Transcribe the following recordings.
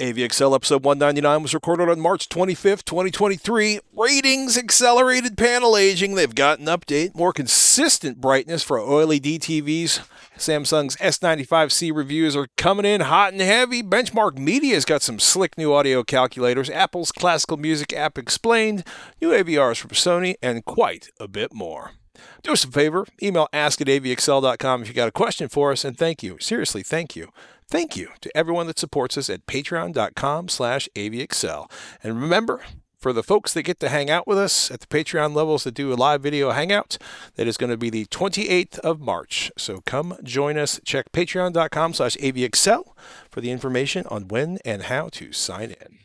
AVexcel episode 199 was recorded on March 25th, 2023. RTINGS accelerated panel aging. They've got an update. More consistent brightness for OLED TVs. Samsung's S95C reviews are coming in hot and heavy. Benchmark Media's got some slick new audio calculators. Apple's classical music app explained. New AVRs from Sony, and quite a bit more. Do us a favor, email ask at avexcel.com if you got a question for us, and thank you. Seriously, thank you. Thank you to everyone that supports us at patreon.com slash avexcel. And remember, for the folks that get to hang out with us at the Patreon levels that do a live video hangout, that is going to be the 28th of March. So come join us. Check patreon.com slash avexcel for the information on when and how to sign in.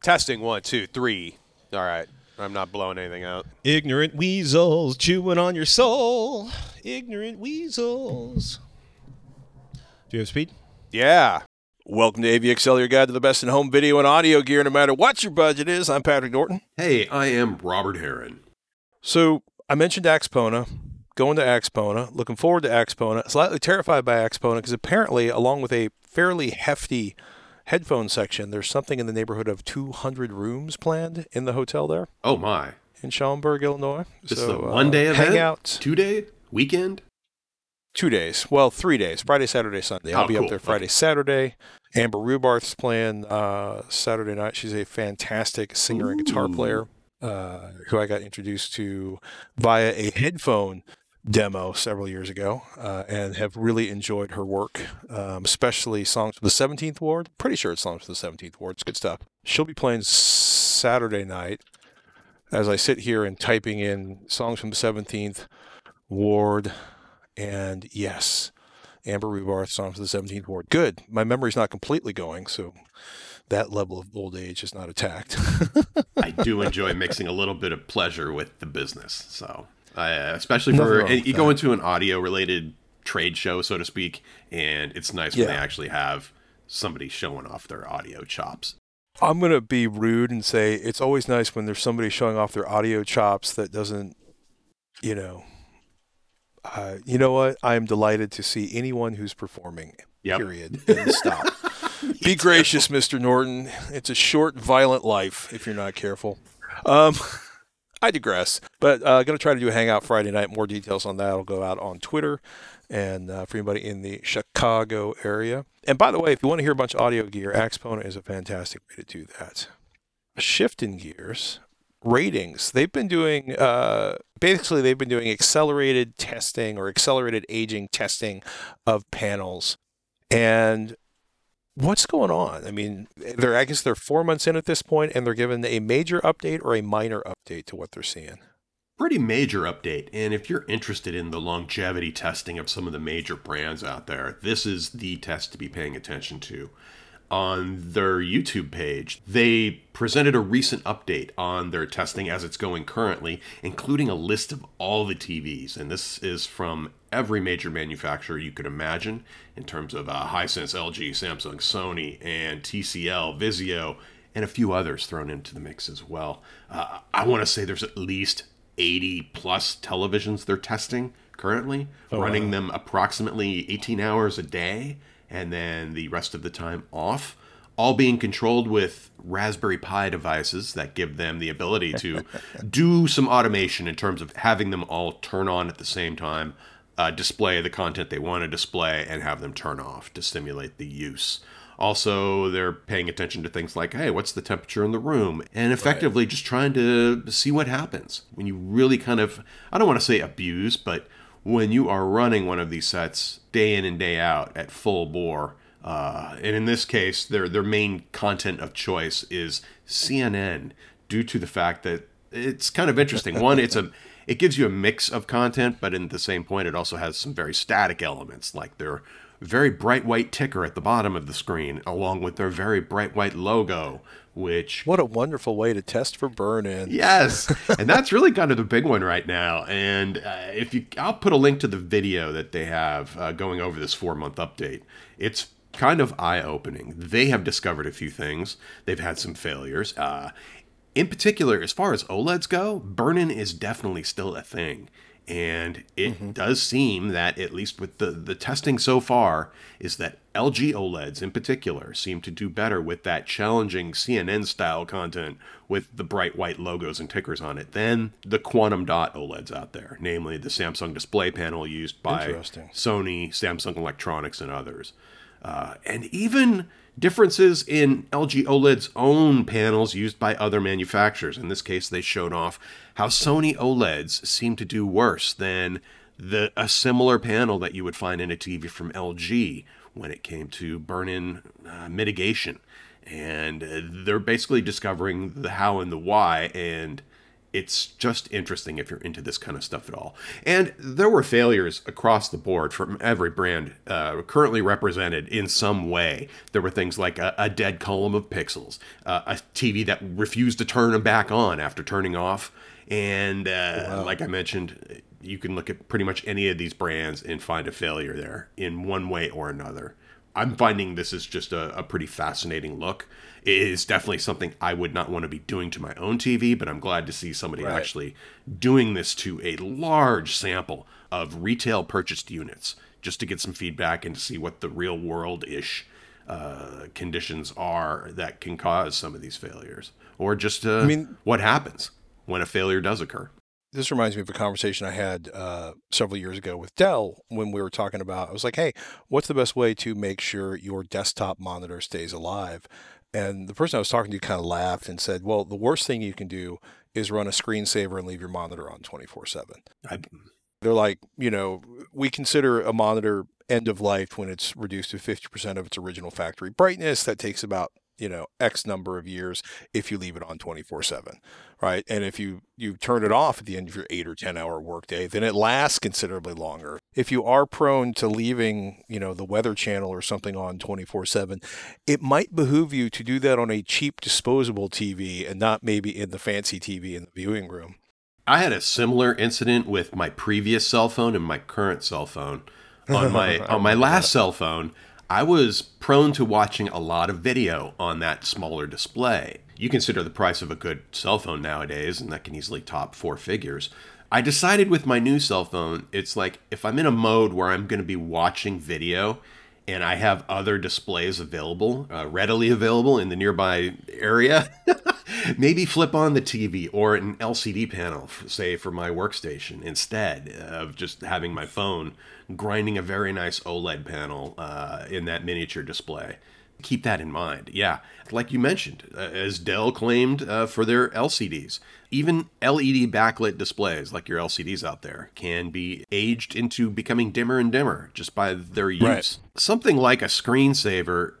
Testing one, two, three. All right. I'm not blowing anything out. Ignorant weasels chewing on your soul. Ignorant weasels. Do you have speed? Yeah. Welcome to AVexcel, your guide to the best in home video and audio gear, no matter what your budget is. I'm Patrick Norton. Hey, I am Robert Heron. So I mentioned Axpona, going to Axpona, looking forward to Axpona, slightly terrified by Axpona because apparently, along with a fairly hefty headphone section, there's something in the neighborhood of 200 rooms planned in the hotel there Oh my. in Schaumburg, Illinois. This So, is a uh, one day event? Hang out Two day? Weekend? Two days. Well, three days. Friday, Saturday, Sunday. I'll Oh, be cool. up there Friday, Okay. Saturday. Amber Rubarth's playing uh, Saturday night. She's a fantastic singer and guitar player uh, who I got introduced to via a headphone demo several years ago uh, and have really enjoyed her work, um, especially songs for the 17th Ward. Pretty sure it's songs for the 17th Ward. It's good stuff. She'll be playing Saturday night as I sit here and typing in songs from the 17th Ward. And yes, Amber Rubarth, songs for the 17th Ward. Good. My memory's not completely going, so that level of old age is not attacked. I do enjoy mixing a little bit of pleasure with the business. So, uh, especially for wrong and with you go into an audio related trade show, so to speak, and it's nice when they actually have somebody showing off their audio chops. I'm going to be rude and say it's always nice when there's somebody showing off their audio chops that doesn't, you know, uh, you know what? I'm delighted to see anyone who's performing. Yep. Period. Stop. Be gracious, Mr. Norton. It's a short, violent life if you're not careful. Um, I digress, but uh, going to try to do a hangout Friday night. More details on that will go out on Twitter, and uh, for anybody in the Chicago area. And by the way, if you want to hear a bunch of audio gear, Axpona is a fantastic way to do that. Shift in gears, RTINGS. They've been doing uh, basically they've been doing accelerated testing or accelerated aging testing of panels, and what's going on? I mean, they're I guess they're four months in at this point, and they're given a major update or a minor update to what they're seeing. Pretty major update. And if you're interested in the longevity testing of some of the major brands out there, this is the test to be paying attention to. On their YouTube page, they presented a recent update on their testing as it's going currently, including a list of all the TVs. And this is from every major manufacturer you could imagine in terms of uh, Hisense, LG, Samsung, Sony, and TCL, Vizio, and a few others thrown into the mix as well. Uh, I want to say there's at least 80 plus televisions they're testing currently, running them approximately 18 hours a day, and then the rest of the time off. All being controlled with Raspberry Pi devices that give them the ability to do some automation in terms of having them all turn on at the same time, uh, display the content they want to display, and have them turn off to stimulate the use. Also, they're paying attention to things like, hey, what's the temperature in the room? And effectively just trying to see what happens when you really kind of, I don't want to say abuse, but when you are running one of these sets day in and day out at full bore, uh, and in this case, their their main content of choice is CNN, due to the fact that it's kind of interesting. One, it's a it gives you a mix of content, but in the same point, it also has some very static elements, like their very bright white ticker at the bottom of the screen, along with their very bright white logo, which What a wonderful way to test for burn in. Yes, and that's really kind of the big one right now. And uh, if you, I'll put a link to the video that they have uh, going over this four month update. It's kind of eye opening. They have discovered a few things. They've had some failures. Uh, in particular, as far as OLEDs go, burn in is definitely still a thing. And it does seem that, at least with the, the testing so far, is that LG OLEDs in particular seem to do better with that challenging CNN style content with the bright white logos and tickers on it than the quantum dot OLEDs out there, namely the Samsung display panel used by Sony, Samsung Electronics, and others. Uh, and even differences in LG OLED's own panels used by other manufacturers. In this case, they showed off how Sony OLEDs seem to do worse than the a similar panel that you would find in a TV from LG when it came to burn-in uh, mitigation. And uh, they're basically discovering the how and the why and it's just interesting if you're into this kind of stuff at all. And there were failures across the board from every brand uh, currently represented in some way. There were things like a, a dead column of pixels, uh, a TV that refused to turn them back on after turning off, and uh, like I mentioned, you can look at pretty much any of these brands and find a failure there in one way or another. I'm finding this is just a, a pretty fascinating look. It is definitely something I would not want to be doing to my own TV, but I'm glad to see somebody actually doing this to a large sample of retail purchased units just to get some feedback and to see what the real world ish uh, conditions are that can cause some of these failures, or just uh, mean- what happens when a failure does occur. This reminds me of a conversation I had uh, several years ago with Dell when we were talking about. I was like, "Hey, what's the best way to make sure your desktop monitor stays alive?" And the person I was talking to kind of laughed and said, "Well, the worst thing you can do is run a screensaver and leave your monitor on 24/7." They're like, you know, we consider a monitor end of life when it's reduced to 50% of its original factory brightness. That takes about, you know, X number of years if you leave it on 24 7, right? And if you, you turn it off at the end of your eight or 10 hour workday, then it lasts considerably longer. If you are prone to leaving, you know, the weather channel or something on 24 7, it might behoove you to do that on a cheap disposable TV and not maybe in the fancy TV in the viewing room. I had a similar incident with my previous cell phone and my current cell phone. On my on my last cell phone, I was prone to watching a lot of video on that smaller display. You consider the price of a good cell phone nowadays, and that can easily top four figures. I decided with my new cell phone, it's like if I'm in a mode where I'm going to be watching video and I have other displays available, uh, readily available in the nearby area, maybe flip on the TV or an LCD panel, say for my workstation, instead of just having my phone grinding a very nice OLED panel uh, in that miniature display. Keep that in mind. Yeah, like you mentioned, uh, as Dell claimed uh, for their LCDs, even LED backlit displays like your LCDs out there can be aged into becoming dimmer and dimmer just by their use. Right. Something like a screensaver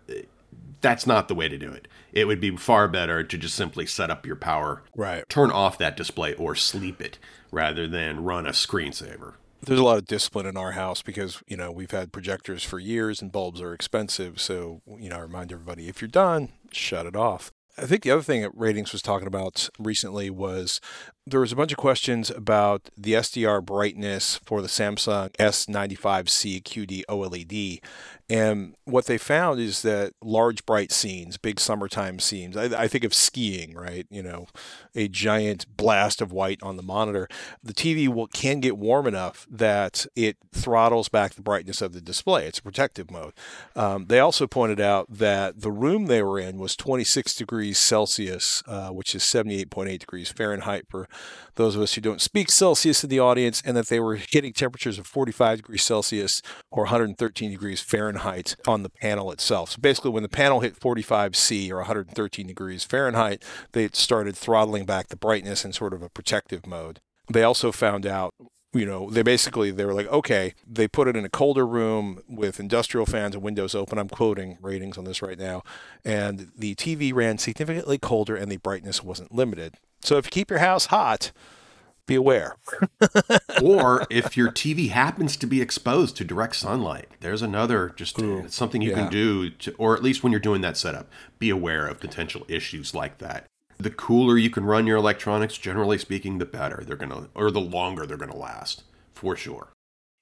that's not the way to do it. It would be far better to just simply set up your power, Right. turn off that display or sleep it rather than run a screensaver. there's a lot of discipline in our house because you know we've had projectors for years and bulbs are expensive so you know i remind everybody if you're done shut it off i think the other thing that RTINGS was talking about recently was there was a bunch of questions about the sdr brightness for the samsung s95c qd oled and what they found is that large bright scenes big summertime scenes I, I think of skiing right you know a giant blast of white on the monitor the TV will, can get warm enough that it throttles back the brightness of the display. It's a protective mode. Um, they also pointed out that the room they were in was 26 degrees Celsius, uh, which is 78.8 degrees Fahrenheit for those of us who don't speak Celsius in the audience, and that they were hitting temperatures of 45 degrees Celsius or 113 degrees Fahrenheit on the panel itself. So basically, when the panel hit 45 C or 113 degrees Fahrenheit, they started throttling back the brightness in sort of a protective mode. They also found out, you know, they basically they were like, okay, they put it in a colder room with industrial fans and windows open. I'm quoting RTINGS on this right now, and the TV ran significantly colder and the brightness wasn't limited. So if you keep your house hot, be aware. or if your TV happens to be exposed to direct sunlight, there's another just it's something you yeah. can do, to, or at least when you're doing that setup, be aware of potential issues like that. The cooler you can run your electronics, generally speaking, the better they're gonna, or the longer they're gonna last, for sure.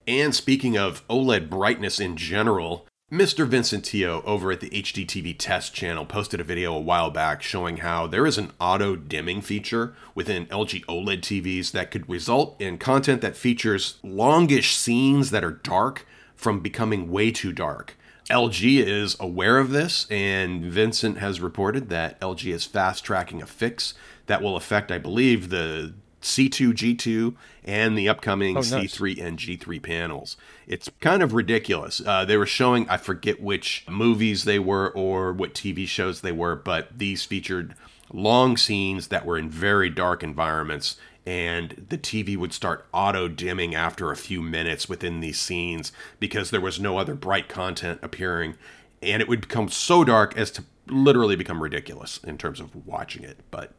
And speaking of OLED brightness in general, Mr. Vincent Teoh over at the HDTV test channel posted a video a while back showing how there is an auto dimming feature within LG OLED TVs that could result in content that features longish scenes that are dark from becoming way too dark. LG is aware of this, and Vincent has reported that LG is fast tracking a fix that will affect, I believe, the C2, G2, and the upcoming Oh, nice. C3 and G3 panels. It's kind of ridiculous. Uh, they were showing, I forget which movies they were or what TV shows they were, but these featured long scenes that were in very dark environments. And the TV would start auto dimming after a few minutes within these scenes because there was no other bright content appearing. And it would become so dark as to literally become ridiculous in terms of watching it. But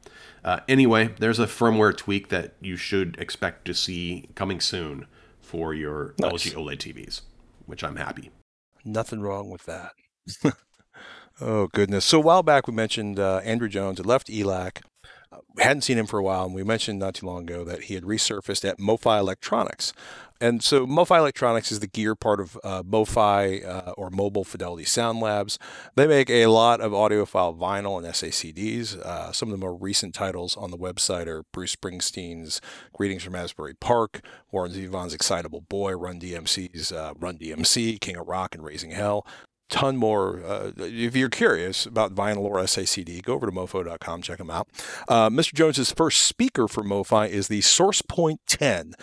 uh, anyway, there's a firmware tweak that you should expect to see coming soon for your Nice. LG OLED TVs, which I'm happy. Nothing wrong with that. oh goodness! So a while back we mentioned uh, Andrew Jones had left ELAC. Uh, we hadn't seen him for a while, and we mentioned not too long ago that he had resurfaced at MoFi Electronics. And so MoFi Electronics is the gear part of uh, MoFi uh, or Mobile Fidelity Sound Labs. They make a lot of audiophile vinyl and SACDs. Uh, some of the more recent titles on the website are Bruce Springsteen's Greetings from Asbury Park, Warren Zevon's Excitable Boy, Run DMC's uh, Run DMC, King of Rock, and Raising Hell ton more. Uh, if you're curious about vinyl or SACD, go over to mofi.com, check them out. Uh, Mr. Jones's first speaker for MoFi is the SourcePoint 10.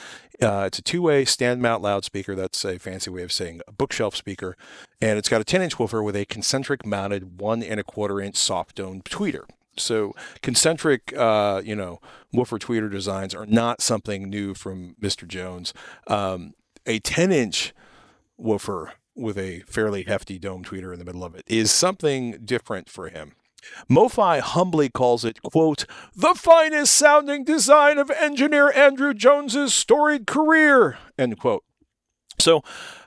Uh, it's a two-way stand mount loudspeaker. That's a fancy way of saying a bookshelf speaker, and it's got a 10-inch woofer with a concentric mounted one and a quarter inch soft dome tweeter. So concentric, uh, you know, woofer tweeter designs are not something new from Mr. Jones. Um, a 10-inch woofer with a fairly hefty dome tweeter in the middle of it is something different for him. MoFi humbly calls it, quote, the finest sounding design of engineer Andrew Jones's storied career, end quote. So,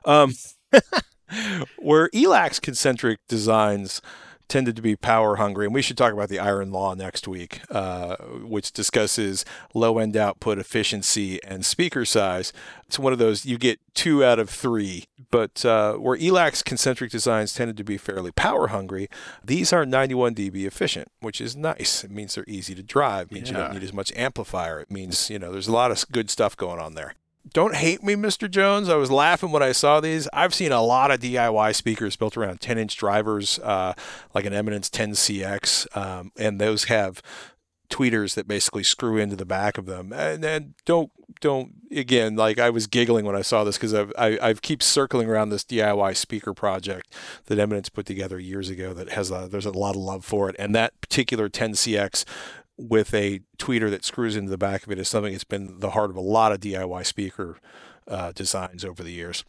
um, where ELAC's concentric designs tended to be power hungry, and we should talk about the Iron Law next week, uh, which discusses low end output efficiency and speaker size. It's one of those you get two out of three, but uh, where ELAC's concentric designs tended to be fairly power hungry, these are 91 dB efficient, which is nice. It means they're easy to drive. It means you don't need as much amplifier. It means you know there's a lot of good stuff going on there don't hate me, Mr. Jones. I was laughing when I saw these. I've seen a lot of DIY speakers built around 10 inch drivers, uh, like an Eminence 10CX, um, and those have tweeters that basically screw into the back of them. And then don't don't again like I was giggling when I saw this because I've I, I've keep circling around this DIY speaker project that Eminence put together years ago that has a, there's a lot of love for it, and that particular 10CX with a tweeter that screws into the back of it is something that's been the heart of a lot of DIY speaker uh, designs over the years.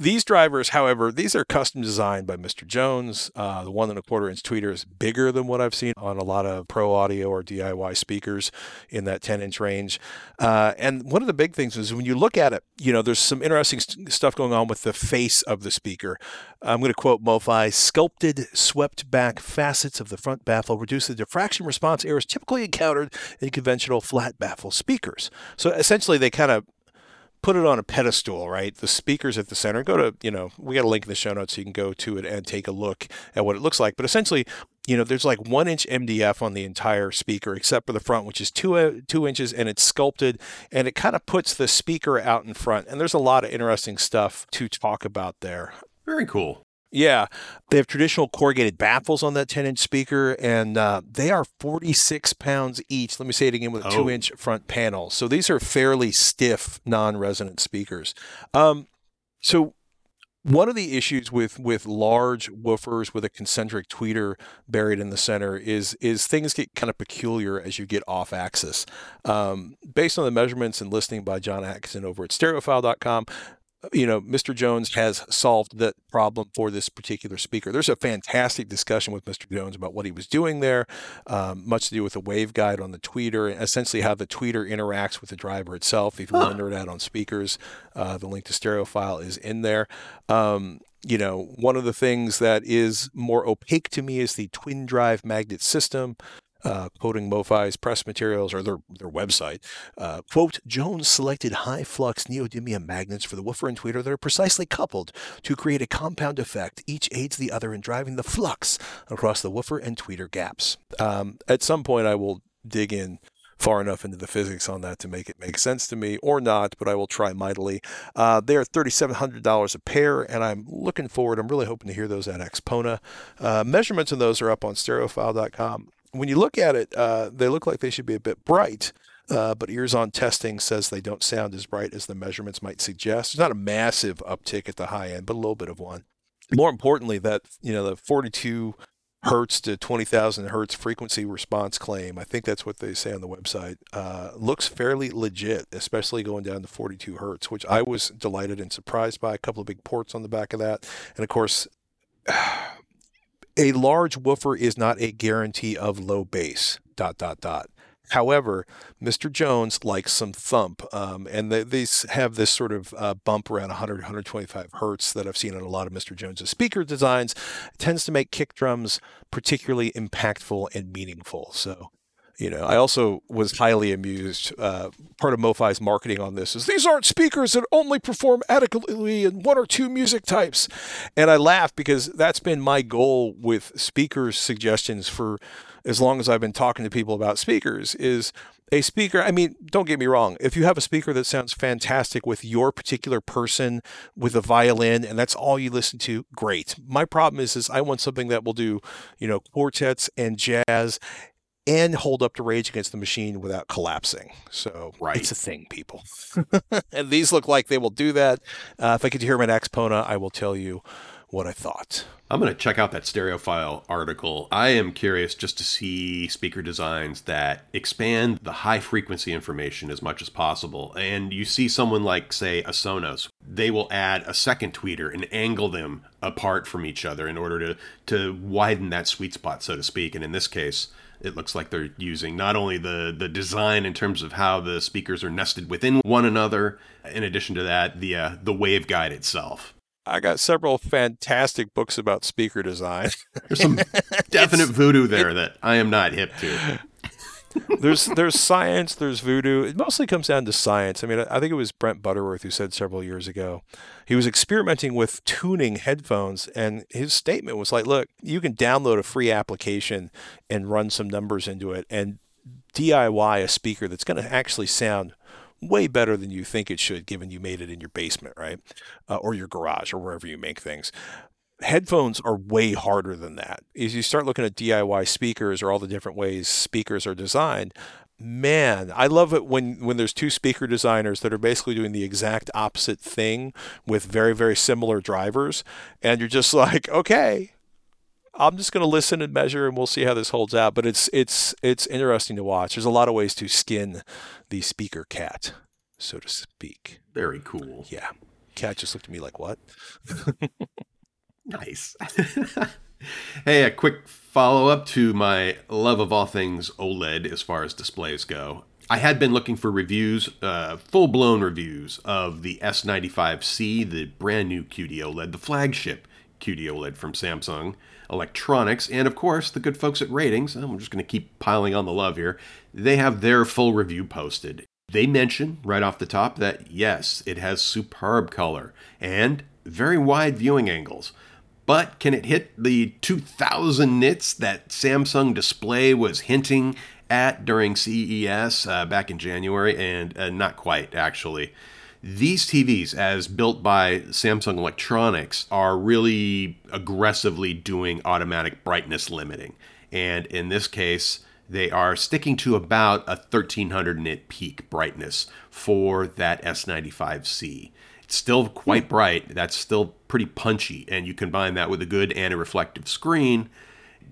These drivers, however, these are custom designed by Mr. Jones. Uh, the one and a quarter inch tweeter is bigger than what I've seen on a lot of pro audio or DIY speakers in that 10 inch range. Uh, and one of the big things is when you look at it, you know, there's some interesting st- stuff going on with the face of the speaker. I'm going to quote MoFi sculpted, swept back facets of the front baffle reduce the diffraction response errors typically encountered in conventional flat baffle speakers. So essentially, they kind of put it on a pedestal, right? The speakers at the center. Go to, you know, we got a link in the show notes so you can go to it and take a look at what it looks like. But essentially, you know, there's like one inch MDF on the entire speaker, except for the front, which is two uh, two inches, and it's sculpted, and it kind of puts the speaker out in front. And there's a lot of interesting stuff to talk about there. Very cool. Yeah, they have traditional corrugated baffles on that 10 inch speaker, and uh, they are 46 pounds each. Let me say it again with a Oh. two inch front panel. So these are fairly stiff, non resonant speakers. Um, so, one of the issues with with large woofers with a concentric tweeter buried in the center is is things get kind of peculiar as you get off axis. Um, based on the measurements and listening by John Atkinson over at stereophile.com, you know, Mr. Jones has solved that problem for this particular speaker. There's a fantastic discussion with Mr. Jones about what he was doing there, um, much to do with the waveguide on the tweeter, and essentially how the tweeter interacts with the driver itself. If you want to nerd out on speakers, uh, the link to Stereophile is in there. Um, you know, one of the things that is more opaque to me is the twin drive magnet system. Uh, quoting MoFi's press materials or their, their website, uh, quote, Jones selected high flux neodymium magnets for the woofer and tweeter that are precisely coupled to create a compound effect. Each aids the other in driving the flux across the woofer and tweeter gaps. Um, at some point, I will dig in far enough into the physics on that to make it make sense to me or not, but I will try mightily. Uh, they are $3,700 a pair, and I'm looking forward. I'm really hoping to hear those at Axpona. Uh, measurements of those are up on stereophile.com. When you look at it, uh, they look like they should be a bit bright. Uh, but ears on testing says they don't sound as bright as the measurements might suggest. There's not a massive uptick at the high end, but a little bit of one. More importantly, that you know the 42 hertz to 20,000 hertz frequency response claim, I think that's what they say on the website, uh, looks fairly legit, especially going down to 42 hertz, which I was delighted and surprised by. A couple of big ports on the back of that. And of course, a large woofer is not a guarantee of low bass, dot, dot, dot. However, Mr. Jones likes some thump, um, and they, they have this sort of uh, bump around 100, 125 hertz that I've seen in a lot of Mr. Jones's speaker designs. It tends to make kick drums particularly impactful and meaningful. So, you know, I also was highly amused. Uh, part of MoFi's marketing on this is these aren't speakers that only perform adequately in one or two music types. And I laugh because that's been my goal with speakers suggestions for as long as I've been talking to people about speakers is a speaker. I mean, don't get me wrong. If you have a speaker that sounds fantastic with your particular person with a violin and that's all you listen to, great. My problem is, is I want something that will do, you know, quartets and jazz and hold up to Rage Against the Machine without collapsing. So Right. it's a thing, people. and these look like they will do that. Uh, if I get to hear them at Axpona, I will tell you what I thought. I'm going to check out that Stereophile article. I am curious just to see speaker designs that expand the high frequency information as much as possible. And you see someone like, say, a Sonos, they will add a second tweeter and angle them apart from each other in order to, to widen that sweet spot, so to speak. And in this case, it looks like they're using not only the, the design in terms of how the speakers are nested within one another, in addition to that, the, uh, the waveguide itself. I got several fantastic books about speaker design. There's some definite voodoo there that I am not hip to. There's there's science, there's voodoo. It mostly comes down to science. I mean, I think it was Brent Butterworth who said several years ago he was experimenting with tuning headphones, and his statement was like, "Look, you can download a free application and run some numbers into it, and DIY a speaker that's going to actually sound." Way better than you think it should, given you made it in your basement, right? Uh, or your garage, or wherever you make things headphones are way harder than that. As you start looking at DIY speakers or all the different ways speakers are designed, man, I love it when when there's two speaker designers that are basically doing the exact opposite thing with very very similar drivers and you're just like, okay, I'm just going to listen and measure and we'll see how this holds out, but it's it's it's interesting to watch. There's a lot of ways to skin the speaker cat, so to speak. Very cool. Yeah. Cat just looked at me like, "What?" Nice. hey, a quick follow up to my love of all things OLED as far as displays go. I had been looking for reviews, uh, full blown reviews of the S95C, the brand new QD OLED, the flagship QD OLED from Samsung Electronics, and of course the good folks at RTINGS. I'm just going to keep piling on the love here. They have their full review posted. They mention right off the top that yes, it has superb color and very wide viewing angles. But can it hit the 2000 nits that Samsung Display was hinting at during CES uh, back in January? And uh, not quite, actually. These TVs, as built by Samsung Electronics, are really aggressively doing automatic brightness limiting. And in this case, they are sticking to about a 1300 nit peak brightness for that S95C. Still quite hmm. bright. That's still pretty punchy. And you combine that with a good anti-reflective screen.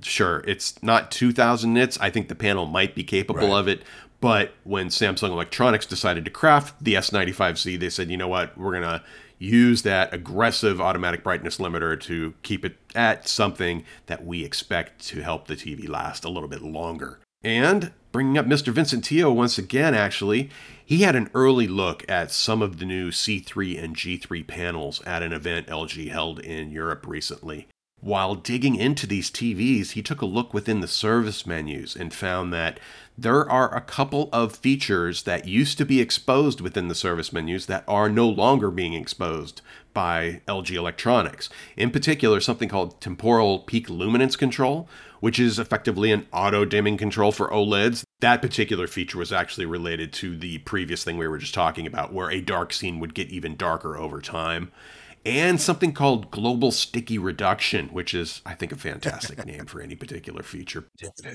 Sure, it's not 2000 nits. I think the panel might be capable Right. of it. But when Samsung Electronics decided to craft the S95C, they said, you know what, we're going to use that aggressive automatic brightness limiter to keep it at something that we expect to help the TV last a little bit longer. And bringing up Mr. Vincent Teoh once again, actually, he had an early look at some of the new C3 and G3 panels at an event LG held in Europe recently. While digging into these TVs, he took a look within the service menus and found that there are a couple of features that used to be exposed within the service menus that are no longer being exposed by LG Electronics. In particular, something called temporal peak luminance control, which is effectively an auto dimming control for OLEDs. That particular feature was actually related to the previous thing we were just talking about, where a dark scene would get even darker over time and something called Global Sticky Reduction, which is, I think, a fantastic name for any particular feature.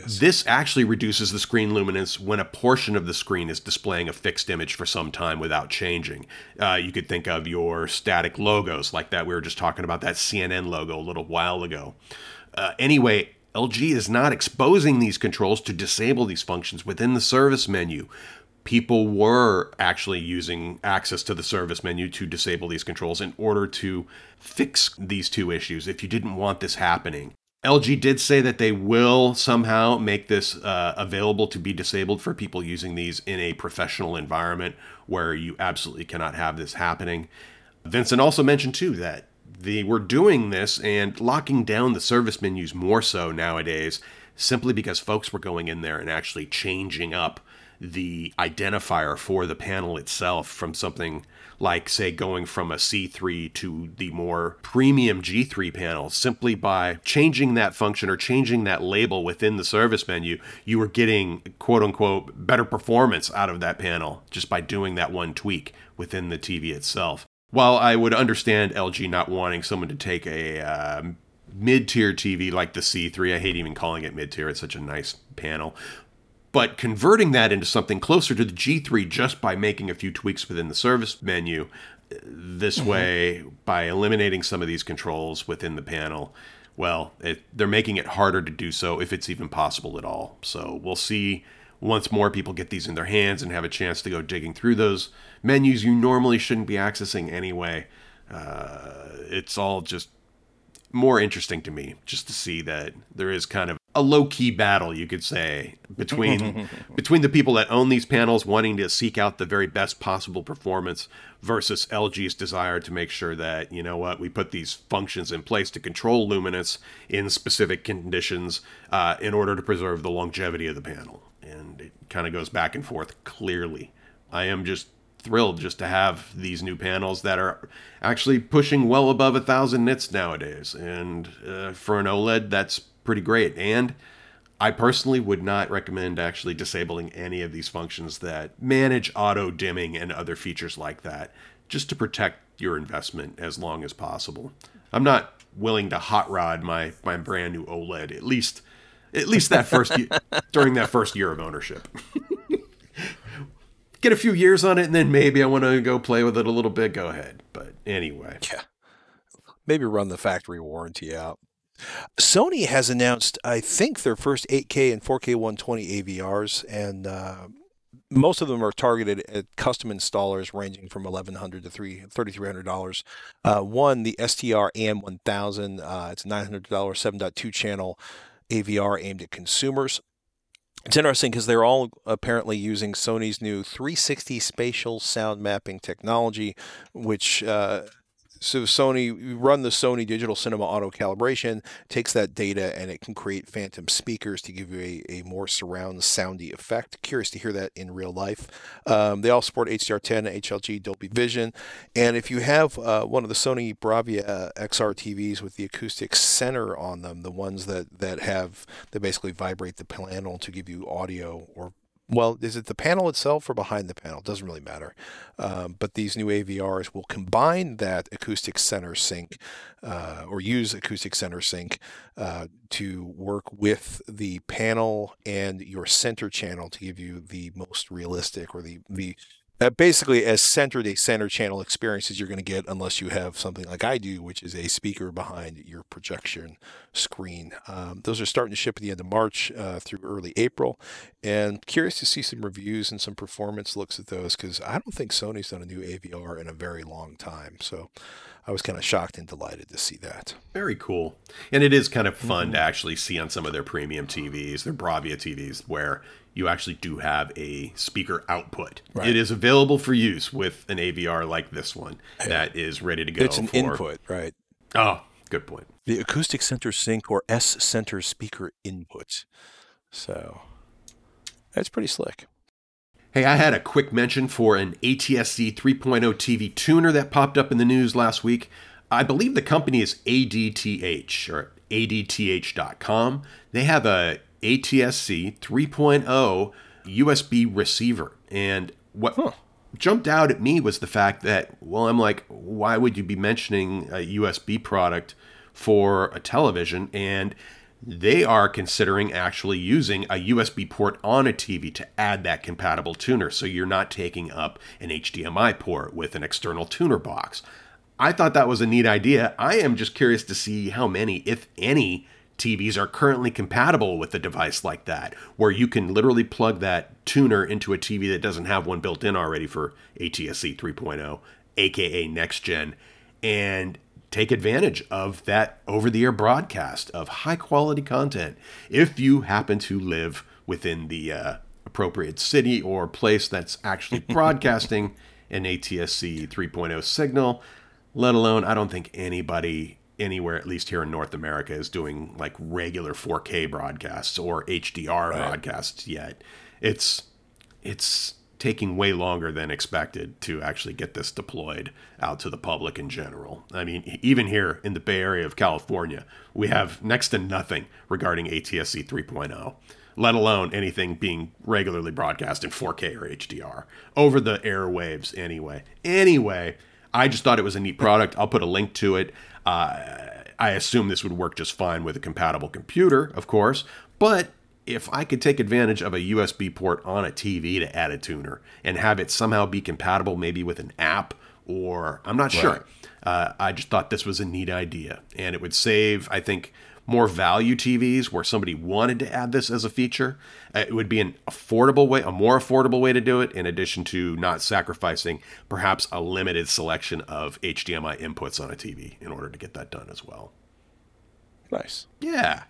This actually reduces the screen luminance when a portion of the screen is displaying a fixed image for some time without changing. Uh, you could think of your static logos, like that we were just talking about that CNN logo a little while ago. Uh, anyway, LG is not exposing these controls to disable these functions within the service menu people were actually using access to the service menu to disable these controls in order to fix these two issues if you didn't want this happening. LG did say that they will somehow make this uh, available to be disabled for people using these in a professional environment where you absolutely cannot have this happening. Vincent also mentioned too that they were doing this and locking down the service menus more so nowadays simply because folks were going in there and actually changing up the identifier for the panel itself from something like, say, going from a C3 to the more premium G3 panel simply by changing that function or changing that label within the service menu, you were getting quote unquote better performance out of that panel just by doing that one tweak within the TV itself. While I would understand LG not wanting someone to take a uh, mid tier TV like the C3, I hate even calling it mid tier, it's such a nice panel. But converting that into something closer to the G3 just by making a few tweaks within the service menu, this mm-hmm. way, by eliminating some of these controls within the panel, well, it, they're making it harder to do so if it's even possible at all. So we'll see once more people get these in their hands and have a chance to go digging through those menus you normally shouldn't be accessing anyway. Uh, it's all just more interesting to me just to see that there is kind of a low key battle, you could say, between between the people that own these panels wanting to seek out the very best possible performance versus LG's desire to make sure that you know what we put these functions in place to control luminance in specific conditions uh, in order to preserve the longevity of the panel, and it kind of goes back and forth clearly. I am just thrilled just to have these new panels that are actually pushing well above a thousand nits nowadays, and uh, for an OLED, that's pretty great. And I personally would not recommend actually disabling any of these functions that manage auto dimming and other features like that, just to protect your investment as long as possible. I'm not willing to hot rod my my brand new OLED at least at least that first year, during that first year of ownership. Get a few years on it and then maybe I want to go play with it a little bit, go ahead. But anyway. Yeah. Maybe run the factory warranty out. Sony has announced, I think, their first 8K and 4K 120 AVRs, and uh, most of them are targeted at custom installers ranging from 1,100 to $3,300. Uh, one, the STR AN1000, uh, it's $900 7.2 channel AVR aimed at consumers. It's interesting because they're all apparently using Sony's new 360 spatial sound mapping technology, which uh, so Sony you run the Sony Digital Cinema Auto Calibration, takes that data and it can create phantom speakers to give you a, a more surround soundy effect. Curious to hear that in real life. Um, they all support HDR10, HLG, Dolby Vision, and if you have uh, one of the Sony Bravia XR TVs with the acoustic center on them, the ones that that have that basically vibrate the panel to give you audio or well, is it the panel itself or behind the panel? It doesn't really matter. Um, but these new AVRs will combine that acoustic center sync uh, or use acoustic center sync uh, to work with the panel and your center channel to give you the most realistic or the, the basically as centered a center channel experience as you're going to get unless you have something like I do, which is a speaker behind your projection screen. Um, those are starting to ship at the end of March uh, through early April, and curious to see some reviews and some performance looks at those because I don't think Sony's done a new AVR in a very long time. So I was kind of shocked and delighted to see that. Very cool. And it is kind of fun mm-hmm. to actually see on some of their premium TVs, their Bravia TVs, where you actually do have a speaker output. Right. It is available for use with an AVR like this one that is ready to go. It's an for, input, right? Oh Good point. The acoustic center sync or S center speaker input. So that's pretty slick. Hey, I had a quick mention for an ATSC 3.0 TV tuner that popped up in the news last week. I believe the company is ADTH or ADTH.com. They have a ATSC 3.0 USB receiver. And what huh. jumped out at me was the fact that, well, I'm like, why would you be mentioning a USB product for a television? And they are considering actually using a USB port on a TV to add that compatible tuner so you're not taking up an HDMI port with an external tuner box. I thought that was a neat idea. I am just curious to see how many, if any, TVs are currently compatible with a device like that, where you can literally plug that tuner into a TV that doesn't have one built in already for ATSC 3.0, aka next gen, and take advantage of that over the air broadcast of high quality content if you happen to live within the uh, appropriate city or place that's actually broadcasting an ATSC 3.0 signal. Let alone, I don't think anybody anywhere, at least here in North America, is doing like regular 4K broadcasts or HDR right. broadcasts yet. It's it's taking way longer than expected to actually get this deployed out to the public in general. I mean, even here in the Bay Area of California, we have next to nothing regarding ATSC 3.0, let alone anything being regularly broadcast in 4K or HDR over the airwaves anyway. Anyway, I just thought it was a neat product. I'll put a link to it. Uh, I assume this would work just fine with a compatible computer, of course, but if I could take advantage of a USB port on a TV to add a tuner and have it somehow be compatible maybe with an app or I'm not right. sure. Uh, I just thought this was a neat idea and it would save, I think, more value TVs where somebody wanted to add this as a feature. Uh, it would be an affordable way, a more affordable way to do it, in addition to not sacrificing perhaps a limited selection of HDMI inputs on a TV in order to get that done as well. Nice. Yeah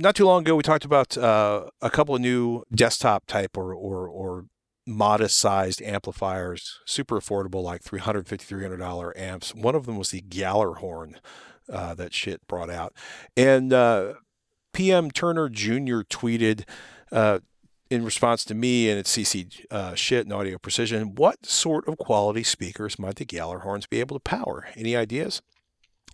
not too long ago, we talked about uh, a couple of new desktop type or or, or modest sized amplifiers, super affordable, like $350, $300 amps. One of them was the Gjallarhorn uh, that Schiit brought out. And uh, PM Turner Jr. tweeted uh, in response to me and its CC uh, Schiit and audio precision, what sort of quality speakers might the Gjallarhorns be able to power? Any ideas?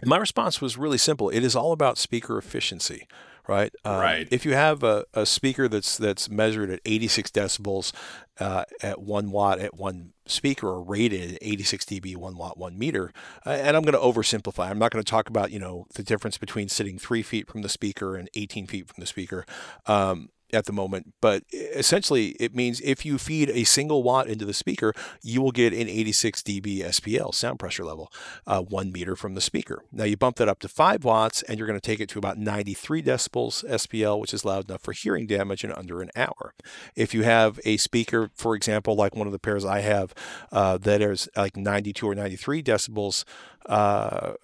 my response was really simple. It is all about speaker efficiency right? Um, right. If you have a, a speaker that's that's measured at 86 decibels uh, at one watt at one speaker or rated 86 dB, one watt, one meter, uh, and I'm going to oversimplify. I'm not going to talk about you know the difference between sitting three feet from the speaker and 18 feet from the speaker. Um, at the moment. But essentially, it means if you feed a single watt into the speaker, you will get an 86 dB SPL sound pressure level, uh, one meter from the speaker. Now you bump that up to five watts, and you're going to take it to about 93 decibels SPL, which is loud enough for hearing damage in under an hour. If you have a speaker, for example, like one of the pairs I have, uh, that is like 92 or 93 decibels. Uh,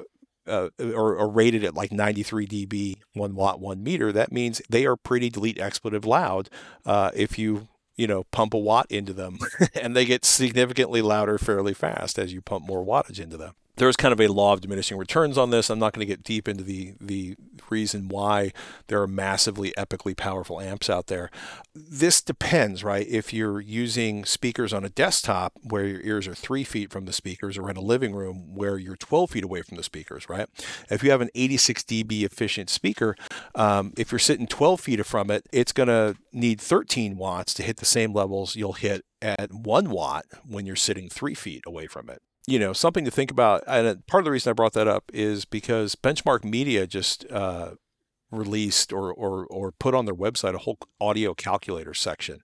uh, or, or, rated at like 93 dB, one watt, one meter, that means they are pretty delete expletive loud. Uh, if you you know pump a watt into them, and they get significantly louder fairly fast as you pump more wattage into them there's kind of a law of diminishing returns on this. I'm not going to get deep into the the reason why there are massively epically powerful amps out there. This depends, right? If you're using speakers on a desktop where your ears are three feet from the speakers, or in a living room where you're 12 feet away from the speakers, right? If you have an 86 dB efficient speaker, um, if you're sitting 12 feet from it, it's going to need 13 watts to hit the same levels you'll hit at one watt when you're sitting three feet away from it you know, something to think about. And part of the reason I brought that up is because Benchmark Media just uh, released or, or, or put on their website a whole audio calculator section.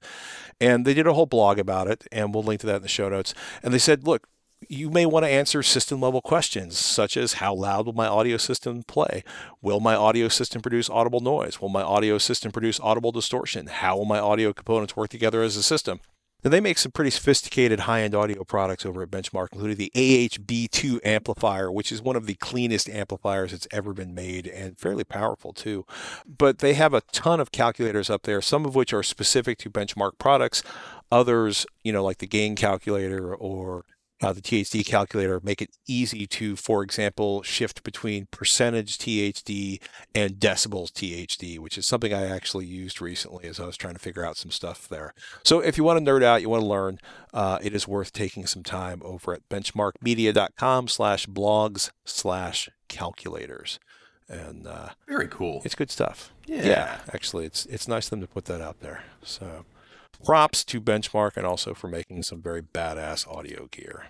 And they did a whole blog about it, and we'll link to that in the show notes. And they said, look, you may want to answer system level questions such as how loud will my audio system play? Will my audio system produce audible noise? Will my audio system produce audible distortion? How will my audio components work together as a system? Now, they make some pretty sophisticated high end audio products over at Benchmark, including the AHB2 amplifier, which is one of the cleanest amplifiers that's ever been made and fairly powerful too. But they have a ton of calculators up there, some of which are specific to Benchmark products, others, you know, like the gain calculator or uh, the THD calculator, make it easy to, for example, shift between percentage THD and decibels THD, which is something I actually used recently as I was trying to figure out some stuff there. So if you want to nerd out, you want to learn, uh, it is worth taking some time over at benchmarkmedia.com slash blogs slash calculators. And uh, Very cool. it's good stuff. Yeah. yeah. actually, it's it's nice of them to put that out there. So props to Benchmark and also for making some very badass audio gear.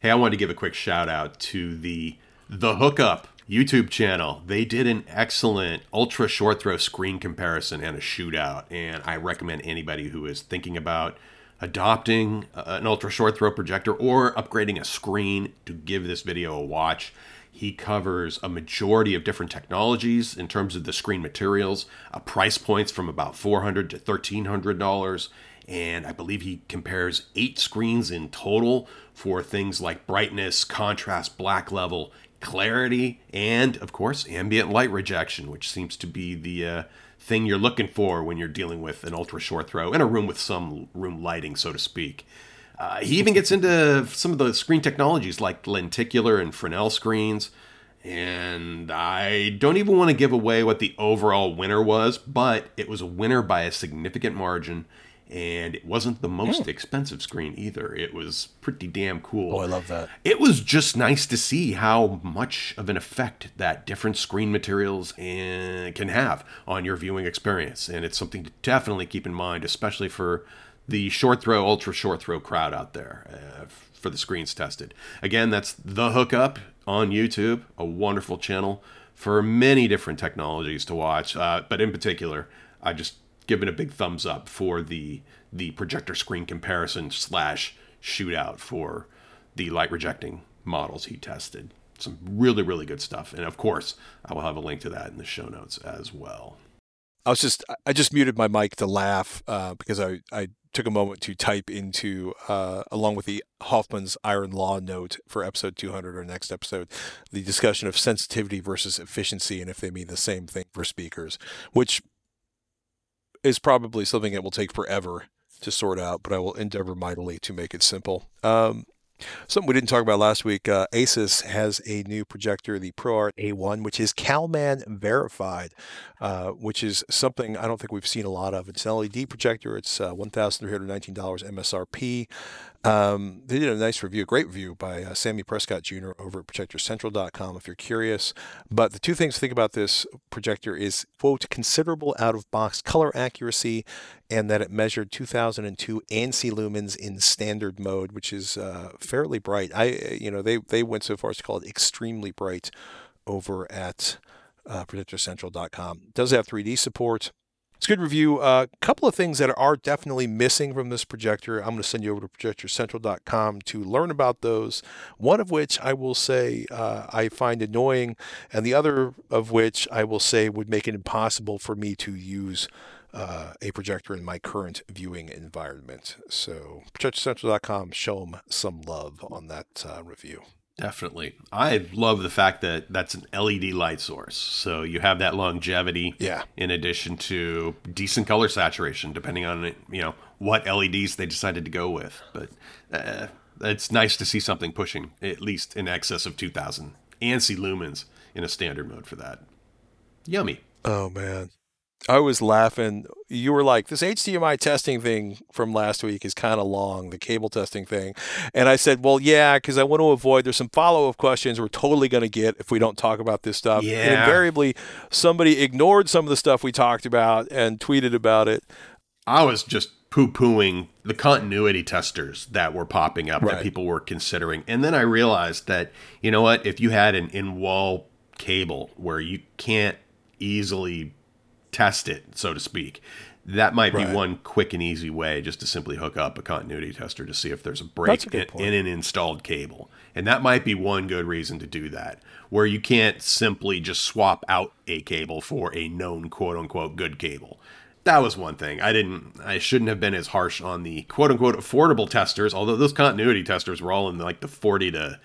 Hey, I wanted to give a quick shout out to the The Hookup YouTube channel. They did an excellent ultra short throw screen comparison and a shootout, and I recommend anybody who is thinking about adopting uh, an ultra short throw projector or upgrading a screen to give this video a watch. He covers a majority of different technologies in terms of the screen materials, uh, price points from about 400 to $1,300 and I believe he compares eight screens in total for things like brightness, contrast, black level, clarity, and of course, ambient light rejection, which seems to be the uh, thing you're looking for when you're dealing with an ultra short throw in a room with some room lighting, so to speak. Uh, he even gets into some of the screen technologies like lenticular and Fresnel screens. And I don't even want to give away what the overall winner was, but it was a winner by a significant margin and it wasn't the most expensive screen either. It was pretty damn cool. Oh, I love that. It was just nice to see how much of an effect that different screen materials eh, can have on your viewing experience, and it's something to definitely keep in mind, especially for the short throw, ultra short throw crowd out there uh, for the screens tested. Again, that's the hookup on YouTube, a wonderful channel for many different technologies to watch, uh, but in particular, I just given a big thumbs up for the the projector screen comparison slash shootout for the light rejecting models he tested. Some really really good stuff, and of course, I will have a link to that in the show notes as well. I was just I just muted my mic to laugh uh, because I, I took a moment to type into uh, along with the Hoffman's iron law note for episode 200 or next episode the discussion of sensitivity versus efficiency and if they mean the same thing for speakers which is probably something that will take forever to sort out but I will endeavor mightily to make it simple. Um, Something we didn't talk about last week. Uh, Asus has a new projector, the ProArt A1, which is Calman verified, uh, which is something I don't think we've seen a lot of. It's an LED projector. It's uh, $1,319 MSRP. Um, they did a nice review, a great review by uh, Sammy Prescott Jr. over at ProjectorCentral.com if you're curious. But the two things to think about this projector is, quote, considerable out of box color accuracy and that it measured 2002 ANSI lumens in standard mode, which is uh, fairly bright. I, you know, they, they went so far as to call it extremely bright over at uh, ProjectorCentral.com. It does have 3D support. It's a good review. A uh, couple of things that are definitely missing from this projector. I'm going to send you over to projectorcentral.com to learn about those. One of which I will say uh, I find annoying, and the other of which I will say would make it impossible for me to use uh, a projector in my current viewing environment. So, projectorcentral.com, show them some love on that uh, review. Definitely. I love the fact that that's an LED light source. So you have that longevity Yeah. in addition to decent color saturation depending on you know what LEDs they decided to go with. But uh, it's nice to see something pushing at least in excess of 2000 ANSI lumens in a standard mode for that. Yummy. Oh man. I was laughing. You were like, this HDMI testing thing from last week is kind of long, the cable testing thing. And I said, well, yeah, because I want to avoid, there's some follow up questions we're totally going to get if we don't talk about this stuff. Yeah. And invariably, somebody ignored some of the stuff we talked about and tweeted about it. I was just poo pooing the continuity testers that were popping up Right. that people were considering. And then I realized that, you know what, if you had an in wall cable where you can't easily test it, so to speak, that might be one quick and easy way just to simply hook up a continuity tester to see if there's a break a in, in an installed cable. And that might be one good reason to do that, where you can't simply just swap out a cable for a known quote unquote good cable. That was one thing. I didn't I shouldn't have been as harsh on the quote unquote affordable testers, although those continuity testers were all in like the 40 to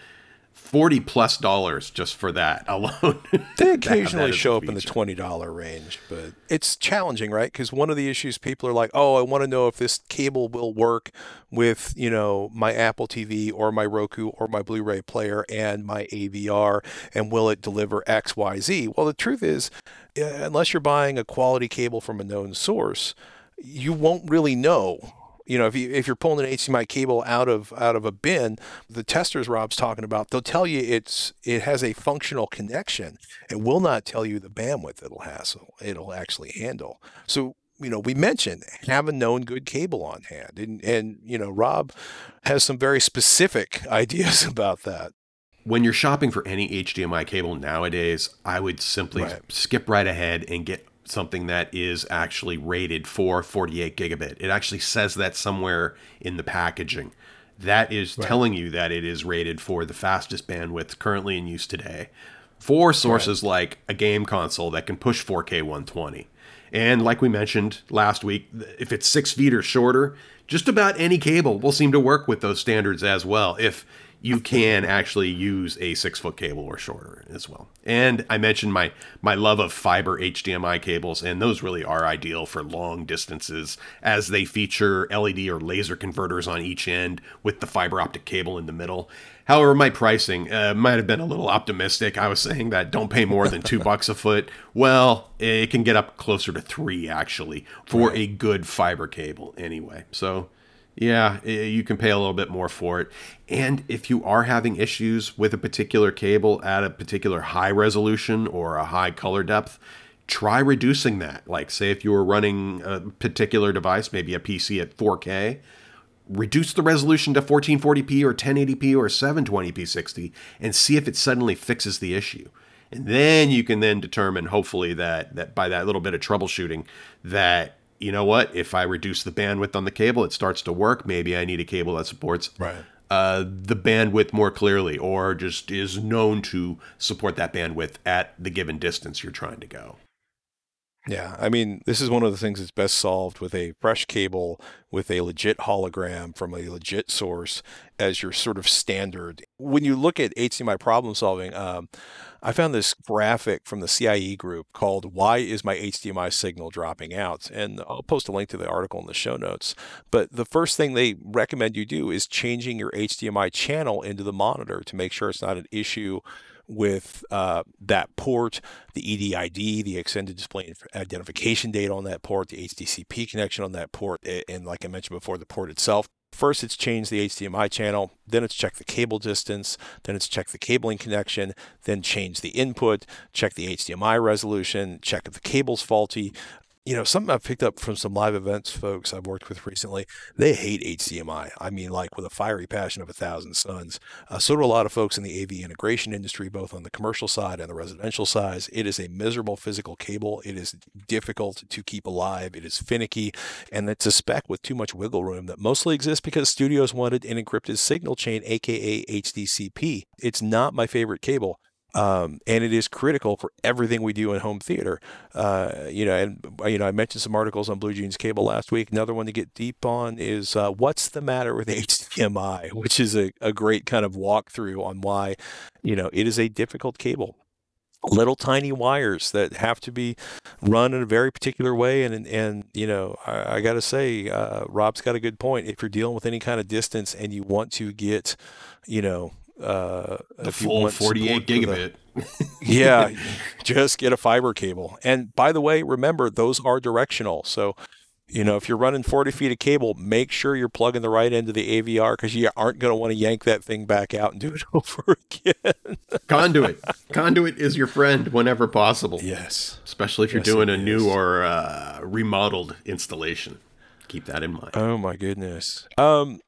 40 plus dollars just for that alone. They occasionally show up in the twenty dollar range, but it's challenging, right? Because one of the issues people are like, "Oh, I want to know if this cable will work with you know my Apple TV or my Roku or my Blu-ray player and my AVR, and will it deliver X, Y, Z?" Well, the truth is, uh, unless you're buying a quality cable from a known source, you won't really know you know, if you if you're pulling an HDMI cable out of out of a bin, the testers Rob's talking about, they'll tell you it's it has a functional connection. It will not tell you the bandwidth it'll hassle it'll actually handle. So you know, we mentioned have a known good cable on hand, and and you know, Rob has some very specific ideas about that. When you're shopping for any HDMI cable nowadays, I would simply Right. skip right ahead and get something that is actually rated for 48 gigabit. It actually says that somewhere in the packaging. That is telling you that it is rated for the fastest bandwidth currently in use today for sources like a game console that can push 4K 120. And like we mentioned last week, if it's six feet or shorter, just about any cable will seem to work with those standards as well. If you can actually use a six foot cable or shorter as well. And I mentioned my my love of fiber HDMI cables, and those really are ideal for long distances as they feature LED or laser converters on each end with the fiber optic cable in the middle. However, my pricing uh, might have been a little optimistic. I was saying that don't pay more than two bucks a foot. Well, it can get up closer to three actually for a good fiber cable anyway. So yeah, you can pay a little bit more for it. And if you are having issues with a particular cable at a particular high resolution or a high color depth, try reducing that. Like, say, if you were running a particular device, maybe a PC at 4K, reduce the resolution to 1440p or 1080p or 720p 60 and see if it suddenly fixes the issue. And then you can then determine, hopefully, that that by that little bit of troubleshooting, that you know what, if I reduce the bandwidth on the cable, it starts to work. Maybe I need a cable that supports Right. uh, the bandwidth more clearly, or just is known to support that bandwidth at the given distance you're trying to go. Yeah, I mean, this is one of the things that's best solved with a fresh cable with a legit hologram from a legit source as your sort of standard. When you look at HDMI problem solving, um, I found this graphic from the CIE group called Why is My HDMI Signal Dropping Out? And I'll post a link to the article in the show notes. But the first thing they recommend you do is changing your HDMI channel into the monitor to make sure it's not an issue with uh, that port, the EDID, the extended display identification data on that port, the HDCP connection on that port, and like I mentioned before, the port itself. First, it's changed the HDMI channel, then it's checked the cable distance, then it's checked the cabling connection, then change the input, check the HDMI resolution, check if the cable's faulty. You know, something I've picked up from some live events folks I've worked with recently, they hate HDMI. I mean, like with a fiery passion of a thousand suns. Uh, so do a lot of folks in the AV integration industry, both on the commercial side and the residential side. It is a miserable physical cable. It is difficult to keep alive. It is finicky, and it's a spec with too much wiggle room that mostly exists because studios wanted an encrypted signal chain, aka HDCP. It's not my favorite cable. Um, and it is critical for everything we do in home theater. Uh, you know, and you know, I mentioned some articles on Blue Jeans Cable last week. Another one to get deep on is uh, what's the matter with HDMI, which is a, a great kind of walkthrough on why, you know, it is a difficult cable. Little tiny wires that have to be run in a very particular way, and and and you know, I, I got to say, uh, Rob's got a good point. If you're dealing with any kind of distance and you want to get, you know, uh, The full 48 support for the- gigabit. yeah, just get a fiber cable. And by the way, remember those are directional. So, you know, if you're running 40 feet of cable, make sure you're plugging the right end of the AVR because you aren't going to want to yank that thing back out and do it over again. Conduit. Conduit is your friend whenever possible. yes. Especially if you're doing a new or uh, remodeled installation. Keep that in mind. Oh my goodness. Um,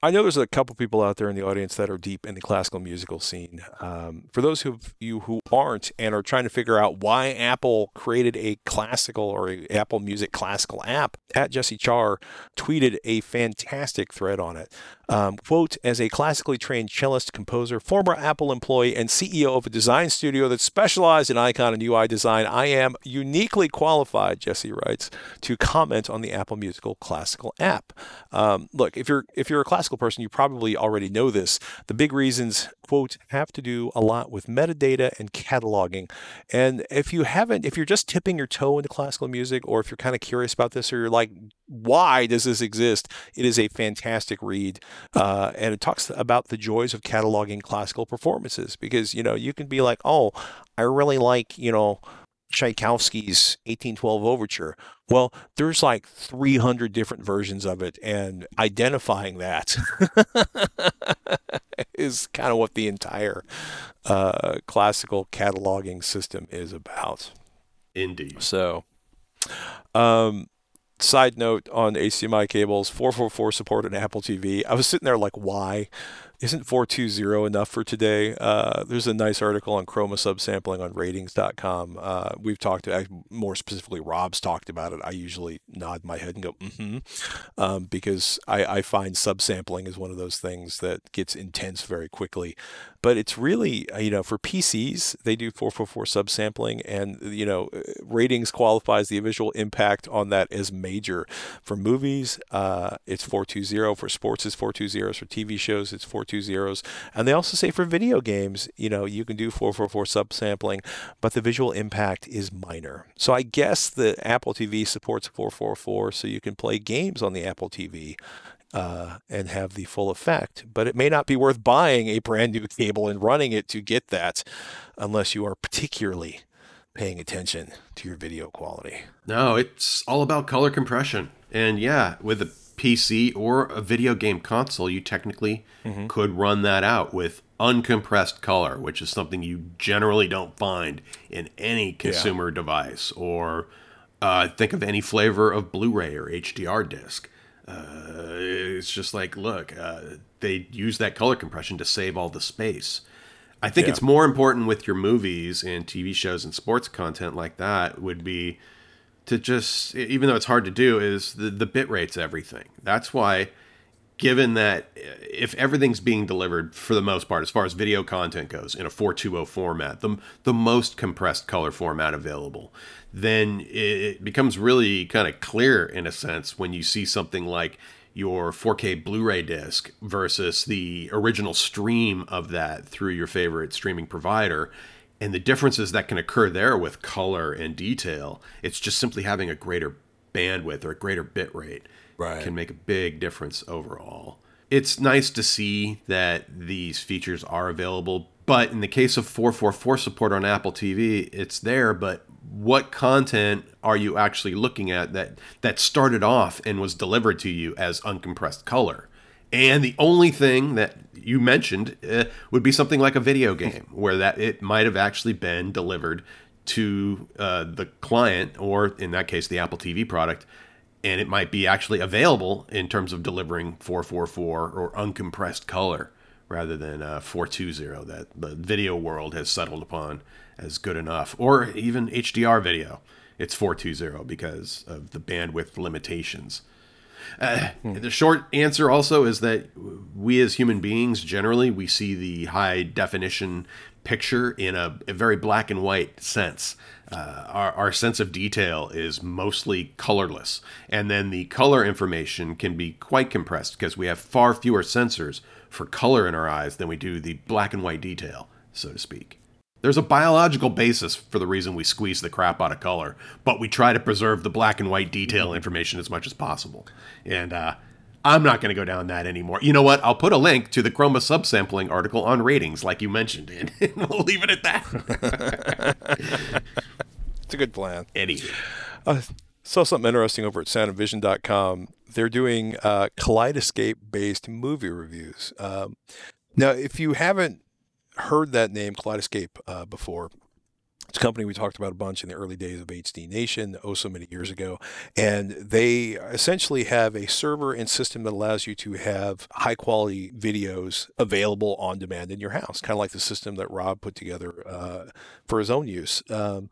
I know there's a couple people out there in the audience that are deep in the classical musical scene. Um, for those of you who aren't and are trying to figure out why Apple created a classical or a Apple Music classical app, at Jesse Char tweeted a fantastic thread on it. Um, quote, as a classically trained cellist, composer, former Apple employee, and CEO of a design studio that specialized in icon and UI design, I am uniquely qualified, Jesse writes, to comment on the Apple Musical classical app. Um, look, if you're if you're a classical person, you probably already know this. The big reasons, quote, have to do a lot with metadata and cataloging. And if you haven't, if you're just tipping your toe into classical music, or if you're kind of curious about this, or you're like, why does this exist? It is a fantastic read, uh, and it talks about the joys of cataloging classical performances because you know you can be like, oh, I really like you know Tchaikovsky's 1812 overture. Well, there's like 300 different versions of it, and identifying that is kind of what the entire uh, classical cataloging system is about. Indeed. So, um, side note on HDMI cables, 444 support on Apple TV. I was sitting there like, why? Isn't 420 enough for today? Uh, there's a nice article on chroma subsampling on rtings.com. Uh, we've talked to, more specifically, Rob's talked about it. I usually nod my head and go, mm-hmm, um, because I, I find subsampling is one of those things that gets intense very quickly. But it's really, uh, you know, for PCs, they do 444 subsampling, and, you know, uh, RTINGS qualifies the visual impact on that as major. For movies, uh, it's 420. For sports, it's 420. For TV shows, it's 420 two zeros. And they also say for video games, you know, you can do 444 subsampling, but the visual impact is minor. So I guess the Apple TV supports 444, so you can play games on the Apple TV. Uh, and have the full effect, but it may not be worth buying a brand new cable and running it to get that unless you are particularly paying attention to your video quality. No, it's all about color compression. And yeah, with the PC or a video game console, you technically mm-hmm. could run that out with uncompressed color, which is something you generally don't find in any consumer yeah. device. Or uh, think of any flavor of Blu ray or HDR disc. Uh, it's just like, look, uh, they use that color compression to save all the space. I think yeah. it's more important with your movies and TV shows and sports content like that would be to just even though it's hard to do is the, the bit rate's everything. That's why given that eh, if everything's being delivered for the most part as far as video content goes in a 420 format the, the most compressed color format available then it becomes really kind of clear in a sense when you see something like your 4K Blu-ray disc versus the original stream of that through your favorite streaming provider and the differences that can occur there with color and detail it's just simply having a greater bandwidth or a greater bit rate right. can make a big difference overall it's nice to see that these features are available but in the case of 444 support on apple tv it's there but what content are you actually looking at that that started off and was delivered to you as uncompressed color and the only thing that you mentioned uh, would be something like a video game, where that it might have actually been delivered to uh, the client, or in that case, the Apple TV product, and it might be actually available in terms of delivering 444 or uncompressed color rather than uh, 420 that the video world has settled upon as good enough, or even HDR video. It's 420 because of the bandwidth limitations. Uh, the short answer also is that we as human beings generally we see the high definition picture in a, a very black and white sense. Uh, our, our sense of detail is mostly colorless, and then the color information can be quite compressed because we have far fewer sensors for color in our eyes than we do the black and white detail, so to speak. There's a biological basis for the reason we squeeze the crap out of color, but we try to preserve the black and white detail information as much as possible. And uh, I'm not going to go down that anymore. You know what? I'll put a link to the Chroma subsampling article on RTINGS, like you mentioned, and we'll leave it at that. it's a good plan. Eddie. Uh, saw something interesting over at soundandvision.com. They're doing uh, Kaleidescape based movie reviews. Um, now, if you haven't heard that name, Kaleidescape, uh, before. It's a company we talked about a bunch in the early days of HD Nation, oh so many years ago. And they essentially have a server and system that allows you to have high quality videos available on demand in your house, kind of like the system that Rob put together uh, for his own use. Um,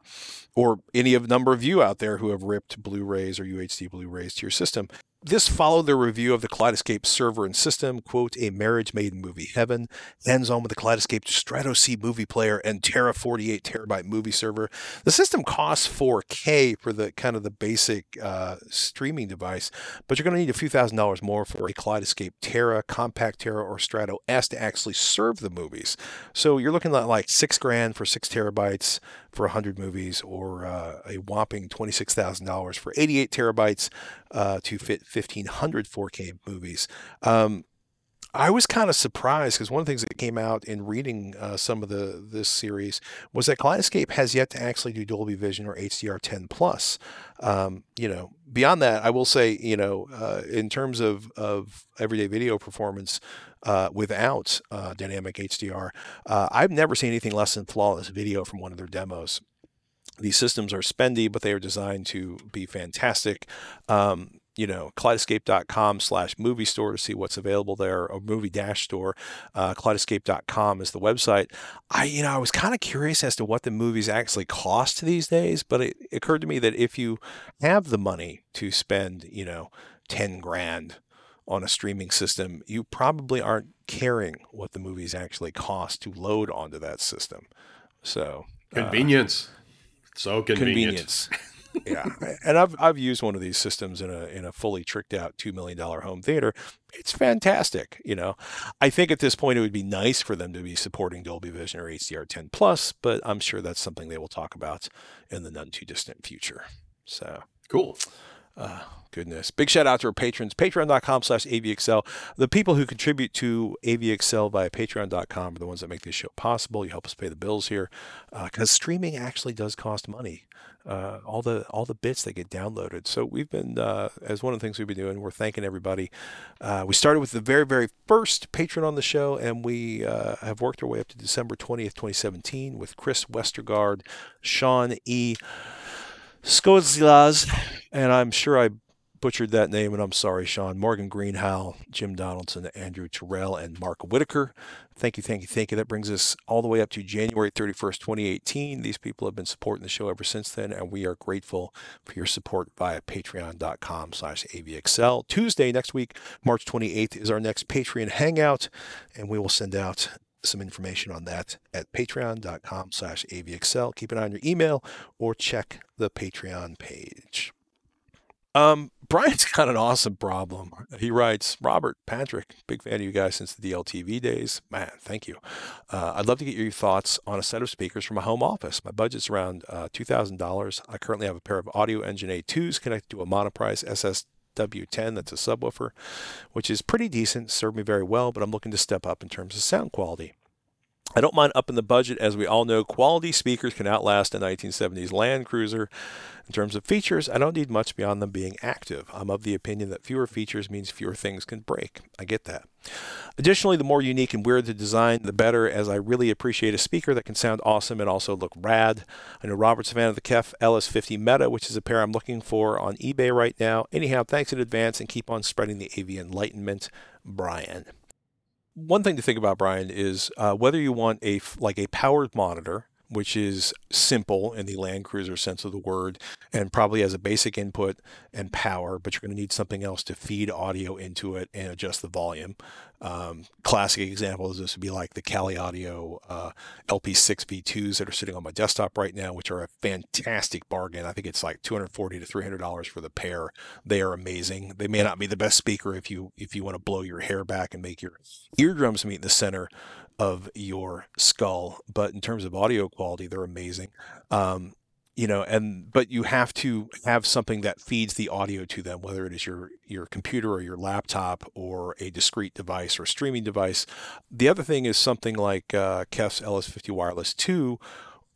or any of number of you out there who have ripped Blu-rays or UHD Blu-rays to your system this followed their review of the Kaleidescape server and system, quote, a marriage made in movie heaven, ends on with the Kaleidescape Strato C movie player and Terra 48 terabyte movie server. The system costs 4K for the kind of the basic uh, streaming device, but you're going to need a few thousand dollars more for a Kaleidescape Terra, Compact Terra, or Strato S to actually serve the movies. So you're looking at like six grand for six terabytes for 100 movies, or uh, a whopping $26,000 for 88 terabytes uh, to fit 1,500 4K movies. Um, I was kind of surprised because one of the things that came out in reading uh, some of the this series was that Kaleidescape has yet to actually do Dolby Vision or HDR10 plus. Um, you know, beyond that, I will say, you know, uh, in terms of of everyday video performance uh, without uh, dynamic HDR, uh, I've never seen anything less than flawless video from one of their demos these systems are spendy, but they are designed to be fantastic. Um, you know, kaleidescape.com slash movie store to see what's available there, or movie dash store. Uh, kaleidescape.com is the website. I, you know, I was kind of curious as to what the movies actually cost these days, but it, occurred to me that if you have the money to spend, you know, 10 grand on a streaming system, you probably aren't caring what the movies actually cost to load onto that system. So, Convenience. so convenient. convenience. yeah, and I've I've used one of these systems in a in a fully tricked out two million dollar home theater. It's fantastic. You know, I think at this point it would be nice for them to be supporting Dolby Vision or HDR10 plus, but I'm sure that's something they will talk about in the none too distant future. So Cool. Uh, goodness. Big shout out to our patrons, patreon.com slash AVexcel. The people who contribute to AVexcel via patreon.com are the ones that make this show possible. You help us pay the bills here because streaming actually does cost money. Uh, all the all the bits that get downloaded. So we've been, uh, as one of the things we've been doing, we're thanking everybody. Uh, we started with the very very first patron on the show, and we uh, have worked our way up to December twentieth, twenty seventeen, with Chris Westergaard, Sean E. Skozlaz, and I'm sure I butchered that name, and I'm sorry, Sean. Morgan Greenhow, Jim Donaldson, Andrew Terrell, and Mark Whitaker. Thank you, thank you, thank you. That brings us all the way up to January 31st, 2018. These people have been supporting the show ever since then, and we are grateful for your support via patreon.com slash avexcel. Tuesday next week, March 28th, is our next Patreon hangout, and we will send out some information on that at patreon.com slash avexcel. Keep an eye on your email or check the Patreon page. Um, Brian's got an awesome problem. He writes, Robert, Patrick, big fan of you guys since the DLTV days. Man, thank you. Uh, I'd love to get your thoughts on a set of speakers for my home office. My budget's around uh, $2,000. I currently have a pair of Audioengine A2s connected to a Monoprice SSW10 that's a subwoofer, which is pretty decent, served me very well, but I'm looking to step up in terms of sound quality. I don't mind upping the budget. As we all know, quality speakers can outlast a 1970s Land Cruiser. In terms of features, I don't need much beyond them being active. I'm of the opinion that fewer features means fewer things can break. I get that. Additionally, the more unique and weird the design, the better, as I really appreciate a speaker that can sound awesome and also look rad. I know Robert's a fan of the KEF LS50 Meta, which is a pair I'm looking for on eBay right now. Anyhow, thanks in advance and keep on spreading the AV enlightenment, Brian one thing to think about, Brian, is uh, whether you want a like a powered monitor, which is simple in the Land Cruiser sense of the word, and probably has a basic input and power, but you're going to need something else to feed audio into it and adjust the volume. Um, classic example is this would be like the Kali Audio uh, LP6 V2s that are sitting on my desktop right now, which are a fantastic bargain. I think it's like 240 to 300 dollars for the pair. They are amazing. They may not be the best speaker if you if you want to blow your hair back and make your eardrums meet in the center of your skull, but in terms of audio quality, they're amazing. Um, you know and but you have to have something that feeds the audio to them whether it is your your computer or your laptop or a discrete device or streaming device the other thing is something like uh, kef's ls50 wireless 2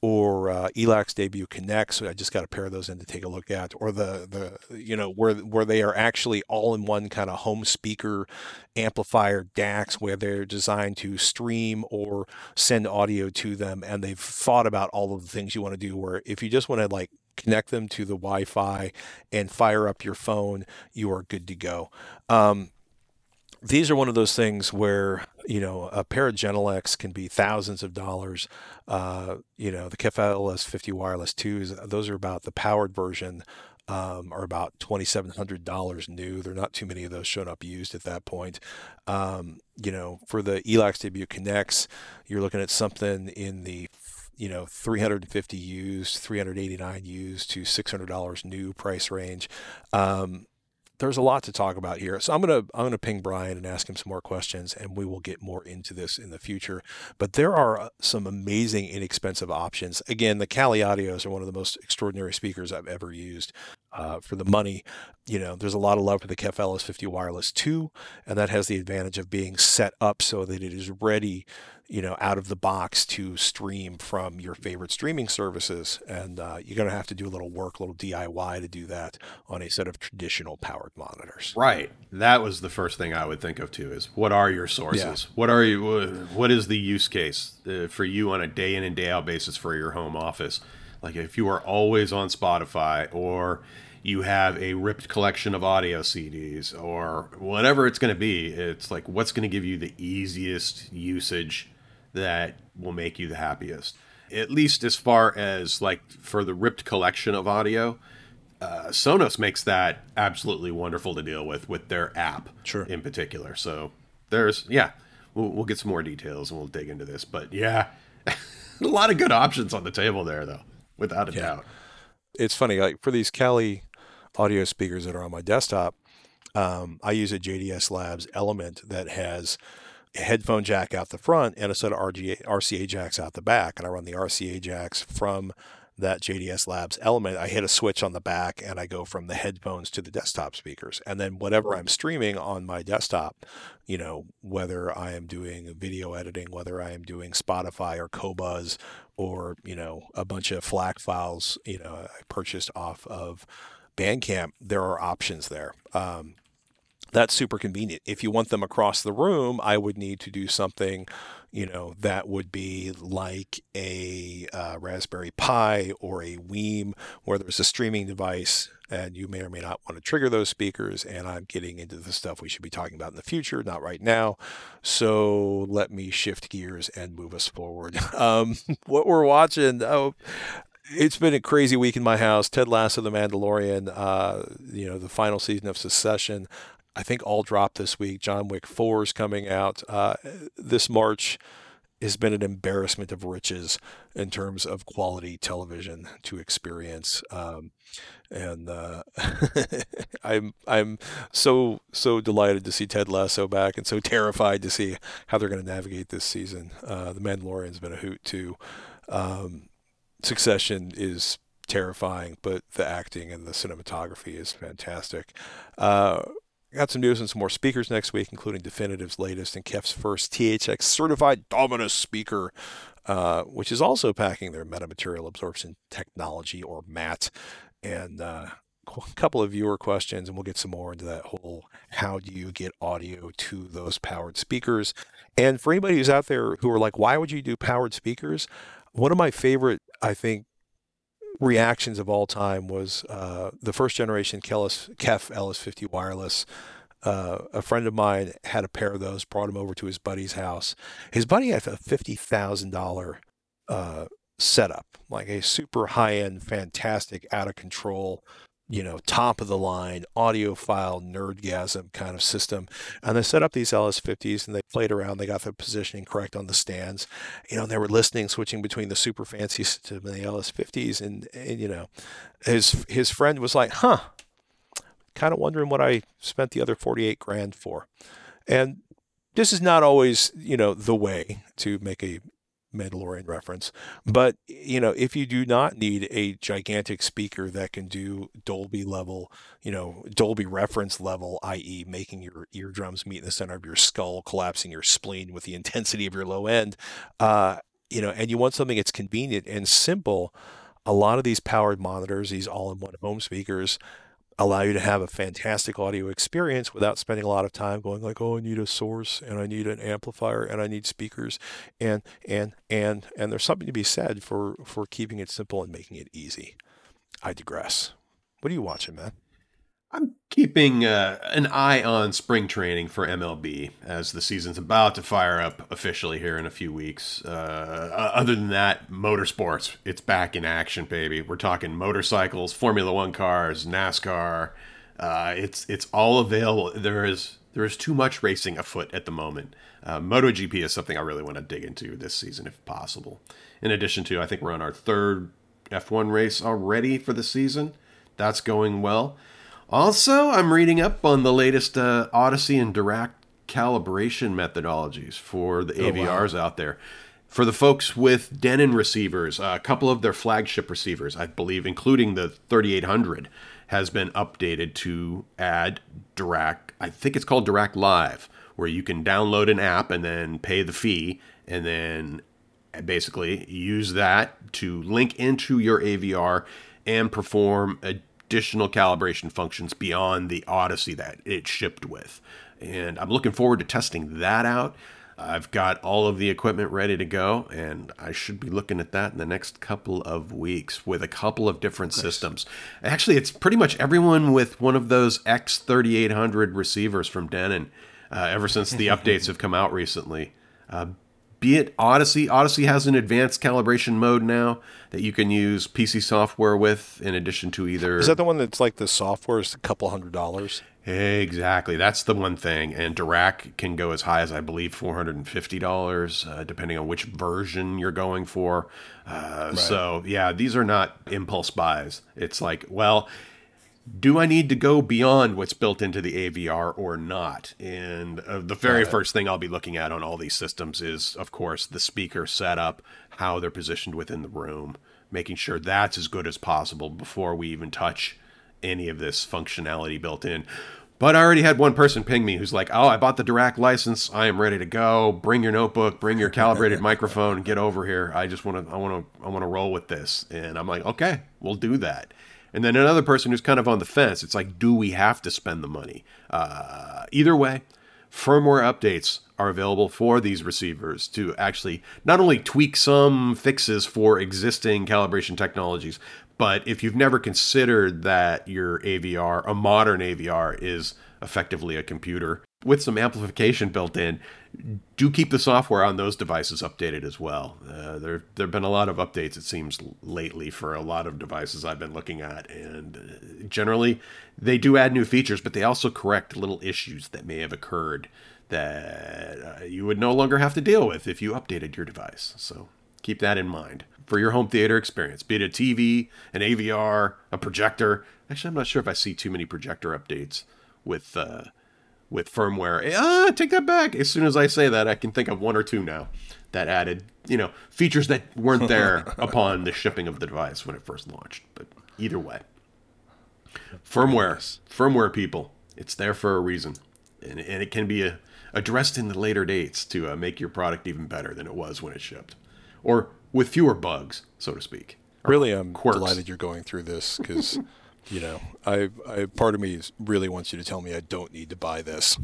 or uh, ELAC debut connect so i just got a pair of those in to take a look at or the the you know where where they are actually all in one kind of home speaker amplifier DACs where they're designed to stream or send audio to them and they've thought about all of the things you want to do where if you just want to like connect them to the wi-fi and fire up your phone you are good to go. Um, these are one of those things where you know a pair of Genelecs can be thousands of dollars. Uh, you know the KEF LS50 wireless twos; those are about the powered version um, are about $2,700 new. There are not too many of those showing up used at that point. Um, you know, for the ELAC debut connects, you're looking at something in the you know 350 used 389 used to $600 new price range um, there's a lot to talk about here. So I'm gonna I'm gonna ping Brian and ask him some more questions, and we will get more into this in the future. But there are uh, some amazing inexpensive options. Again, the Kali Audios are one of the most extraordinary speakers I've ever used uh, for the money. You know, there's a lot of love for the KEF LS50 Wireless 2, and that has the advantage of being set up so that it is ready you know, out of the box to stream from your favorite streaming services. And uh, you're going to have to do a little work, a little DIY to do that on a set of traditional powered monitors. Right. That was the first thing I would think of too is what are your sources? Yeah. What are you, what is the use case uh, for you on a day in and day out basis for your home office? Like if you are always on Spotify or you have a ripped collection of audio CDs or whatever it's going to be, it's like what's going to give you the easiest usage that will make you the happiest. At least as far as like for the ripped collection of audio, uh, Sonos makes that absolutely wonderful to deal with with their app, sure. in particular. So there's yeah, we'll, we'll get some more details and we'll dig into this. But yeah, a lot of good options on the table there, though, without a yeah. doubt. It's funny, like for these Kali audio speakers that are on my desktop, um, I use a JDS Labs Element that has a headphone jack out the front and a set of RGA, RCA jacks out the back. And I run the RCA jacks from that JDS Labs element. I hit a switch on the back and I go from the headphones to the desktop speakers. And then whatever I'm streaming on my desktop, you know, whether I am doing video editing, whether I am doing Spotify or Qobuz or, you know, a bunch of FLAC files, you know, I purchased off of Bandcamp, there are options there. Um, that's super convenient. If you want them across the room, I would need to do something, you know, that would be like a uh, Raspberry Pi or a WiiM, where there's a streaming device, and you may or may not want to trigger those speakers. And I'm getting into the stuff we should be talking about in the future, not right now. So let me shift gears and move us forward. Um, what we're watching, oh, it's been a crazy week in my house. Ted Lasso, The Mandalorian, uh, you know, the final season of Succession. I think all dropped this week. John Wick 4 is coming out. Uh, this March has been an embarrassment of riches in terms of quality television to experience. Um, and uh, I'm I'm so so delighted to see Ted Lasso back, and so terrified to see how they're going to navigate this season. Uh, the Mandalorian's been a hoot too. Um, Succession is terrifying, but the acting and the cinematography is fantastic. Uh, Got some news and some more speakers next week, including Definitive's latest and KEF's first THX certified Dominus speaker, uh, which is also packing their metamaterial absorption technology, or MAT. And uh, a couple of viewer questions, and we'll get some more into that whole how do you get audio to those powered speakers. And for anybody who's out there who are like, why would you do powered speakers? One of my favorite, I think, reactions of all time was uh, the first generation KEF LS50 wireless. Uh, a friend of mine had a pair of those, brought him over to his buddy's house. His buddy had a fifty thousand uh, setup, like a super high end, fantastic, out of control you know, top of the line audiophile nerdgasm kind of system. And they set up these LS50s and they played around. They got the positioning correct on the stands, you know, they were listening, switching between the super fancy system and the LS50s. And, and, you know, his, his friend was like, huh, kind of wondering what I spent the other 48 grand for. And this is not always, you know, the way to make a Mandalorian reference. But you know, if you do not need a gigantic speaker that can do Dolby level, you know, Dolby reference level, i.e., making your eardrums meet in the center of your skull, collapsing your spleen with the intensity of your low end, uh, you know, and you want something that's convenient and simple. A lot of these powered monitors, these all-in-one home speakers, allow you to have a fantastic audio experience without spending a lot of time going like oh i need a source and i need an amplifier and i need speakers and and and and there's something to be said for for keeping it simple and making it easy. I digress. What are you watching man i'm keeping uh, an eye on spring training for MLB as the season's about to fire up officially here in a few weeks. Uh, other than that, motorsports, it's back in action, baby. We're talking motorcycles, Formula One cars, NASCAR. Uh, it's it's all available. There is there is too much racing afoot at the moment. Uh, MotoGP is something I really want to dig into this season if possible. In addition to, I think we're on our third F1 race already for the season. That's going well. Also, I'm reading up on the latest uh, Audyssey and Dirac calibration methodologies for the AVRs out there. For the folks with Denon receivers, a couple of their flagship receivers, I believe, including the 3800, has been updated to add Dirac. I think it's called Dirac Live, where you can download an app and then pay the fee, and then basically use that to link into your AVR and perform additional calibration functions beyond the Audyssey that it shipped with. And I'm looking forward to testing that out. I've got all of the equipment ready to go, and I should be looking at that in the next couple of weeks with a couple of different nice. systems. Actually, it's pretty much everyone with one of those X3800 receivers from Denon uh, ever since the updates have come out recently. Uh, be it Audyssey. Audyssey has an advanced calibration mode now that you can use PC software with, in addition to either. Is that the one that's like the software is a couple hundred dollars? Exactly. That's the one thing. And Dirac can go as high as, I believe, $450, uh, depending on which version you're going for. Uh, right. So, yeah, these are not impulse buys. It's like, well, do I need to go beyond what's built into the AVR or not? And uh, the very first thing I'll be looking at on all these systems is, of course, the speaker setup, how they're positioned within the room, making sure that's as good as possible before we even touch any of this functionality built in. But I already had one person ping me who's like, "Oh, I bought the Dirac license. I am ready to go. Bring your notebook, bring your calibrated microphone, get over here. I just want to, I want to, I want to roll with this." And I'm like, "Okay, we'll do that." And then another person who's kind of on the fence. It's like, do we have to spend the money? Uh, either way, firmware updates are available for these receivers to actually not only tweak some fixes for existing calibration technologies, but if you've never considered that your AVR, a modern AVR, is effectively a computer with some amplification built in, do keep the software on those devices updated as well. Uh, there there have been a lot of updates, it seems, lately for a lot of devices I've been looking at, and uh, generally they do add new features, but they also correct little issues that may have occurred that uh, you would no longer have to deal with if you updated your device. So keep that in mind for your home theater experience, be it a TV, an AVR, a projector. Actually, I'm not sure if I see too many projector updates with uh, with firmware. Ah, take that back. As soon as I say that, I can think of one or two now that added, you know, features that weren't there upon the shipping of the device when it first launched. But either way, firmware, firmware people, it's there for a reason, and, and it can be a, uh, addressed in the later dates to uh, make your product even better than it was when it shipped, or with fewer bugs, so to speak. Really, I'm quirks. delighted you're going through this because you know, I, I part of me really wants you to tell me I don't need to buy this.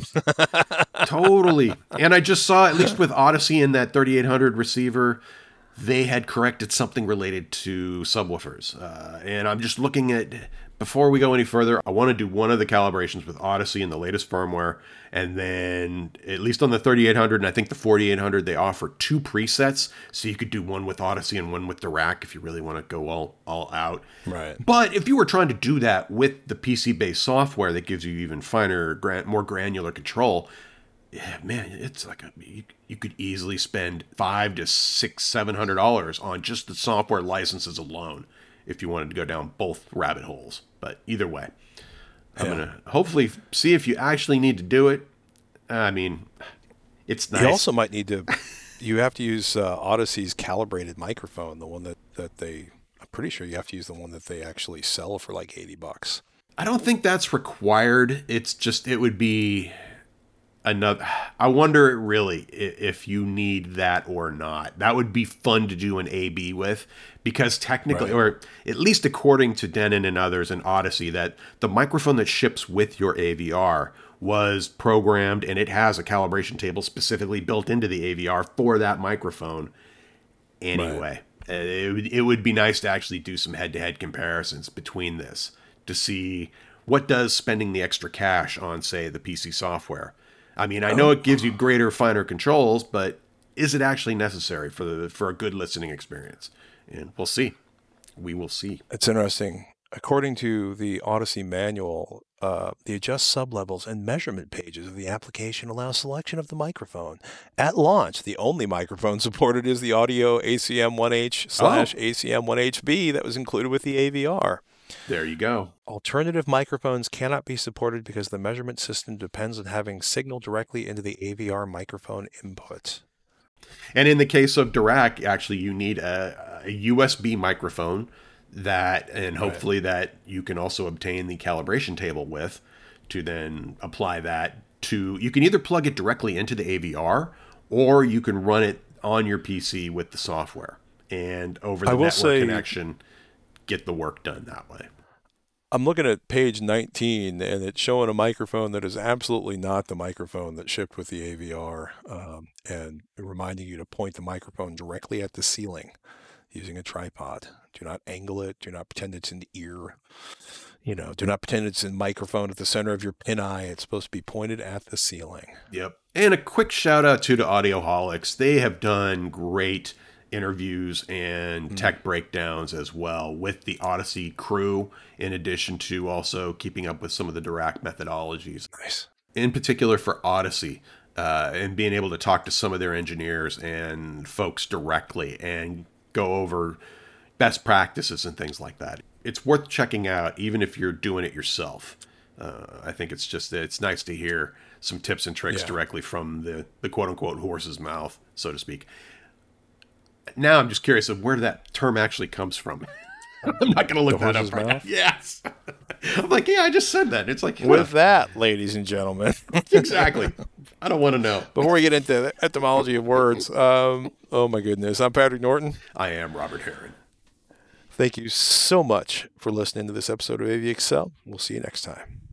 totally. And I just saw, at least with Audyssey and that 3800 receiver, they had corrected something related to subwoofers. Uh, and I'm just looking at before we go any further, I want to do one of the calibrations with Audyssey and the latest firmware. And then, at least on the 3800 and I think the 4800, they offer two presets. So you could do one with Audyssey and one with Dirac if you really want to go all, all out. Right. But if you were trying to do that with the PC based software that gives you even finer, more granular control, yeah, man, it's like a, you, you could easily spend five to six, seven hundred dollars on just the software licenses alone if you wanted to go down both rabbit holes. But either way, I'm gonna hopefully see if you actually need to do it. I mean, it's nice. You also might need to. You have to use uh, Audyssey's calibrated microphone, the one that that they. I'm pretty sure you have to use the one that they actually sell for like eighty bucks. I don't think that's required. It's just it would be another i wonder really if you need that or not that would be fun to do an ab with because technically right. or at least according to denon and others in Audyssey that the microphone that ships with your avr was programmed and it has a calibration table specifically built into the avr for that microphone anyway right. Uh, it, would, it would be nice to actually do some head-to-head comparisons between this to see what does spending the extra cash on, say, the PC software? I mean, I know it gives you greater, finer controls, but is it actually necessary for the for a good listening experience? And we'll see. We will see. It's interesting. According to the Audyssey manual, uh, the adjust sublevels and measurement pages of the application allow selection of the microphone. At launch, the only microphone supported is the audio ACM1H slash ACM1HB that was included with the AVR. There you go. Alternative microphones cannot be supported because the measurement system depends on having signal directly into the AVR microphone input. And in the case of Dirac, actually, you need a, a USB microphone that, and hopefully that you can also obtain the calibration table with to then apply that to. You can either plug it directly into the AVR or you can run it on your PC with the software and over the network say- connection, get the work done that way. I'm looking at page 19, and it's showing a microphone that is absolutely not the microphone that shipped with the AVR, um, and reminding you to point the microphone directly at the ceiling using a tripod. Do not angle it. Do not pretend it's an ear. You know, do not pretend it's a microphone at the center of your pin eye. It's supposed to be pointed at the ceiling. Yep. And a quick shout out too to the Audioholics. They have done great interviews and tech breakdowns as well with the Audyssey crew, in addition to also keeping up with some of the Dirac methodologies. Nice. In particular for Audyssey, uh, and being able to talk to some of their engineers and folks directly and go over best practices and things like that. It's worth checking out, even if you're doing it yourself. Uh, I think it's just it's nice to hear some tips and tricks Yeah. directly from the the quote unquote horse's mouth, so to speak. Now I'm just curious of where that term actually comes from. I'm not going to look The that up right now. Yes. I'm like, yeah, I just said that. It's like, With that, ladies and gentlemen, exactly. I don't want to know. before we get into the etymology of words, um, oh my goodness, I'm Patrick Norton. I am Robert Heron. Thank you so much for listening to this episode of AVexcel. We'll see you next time.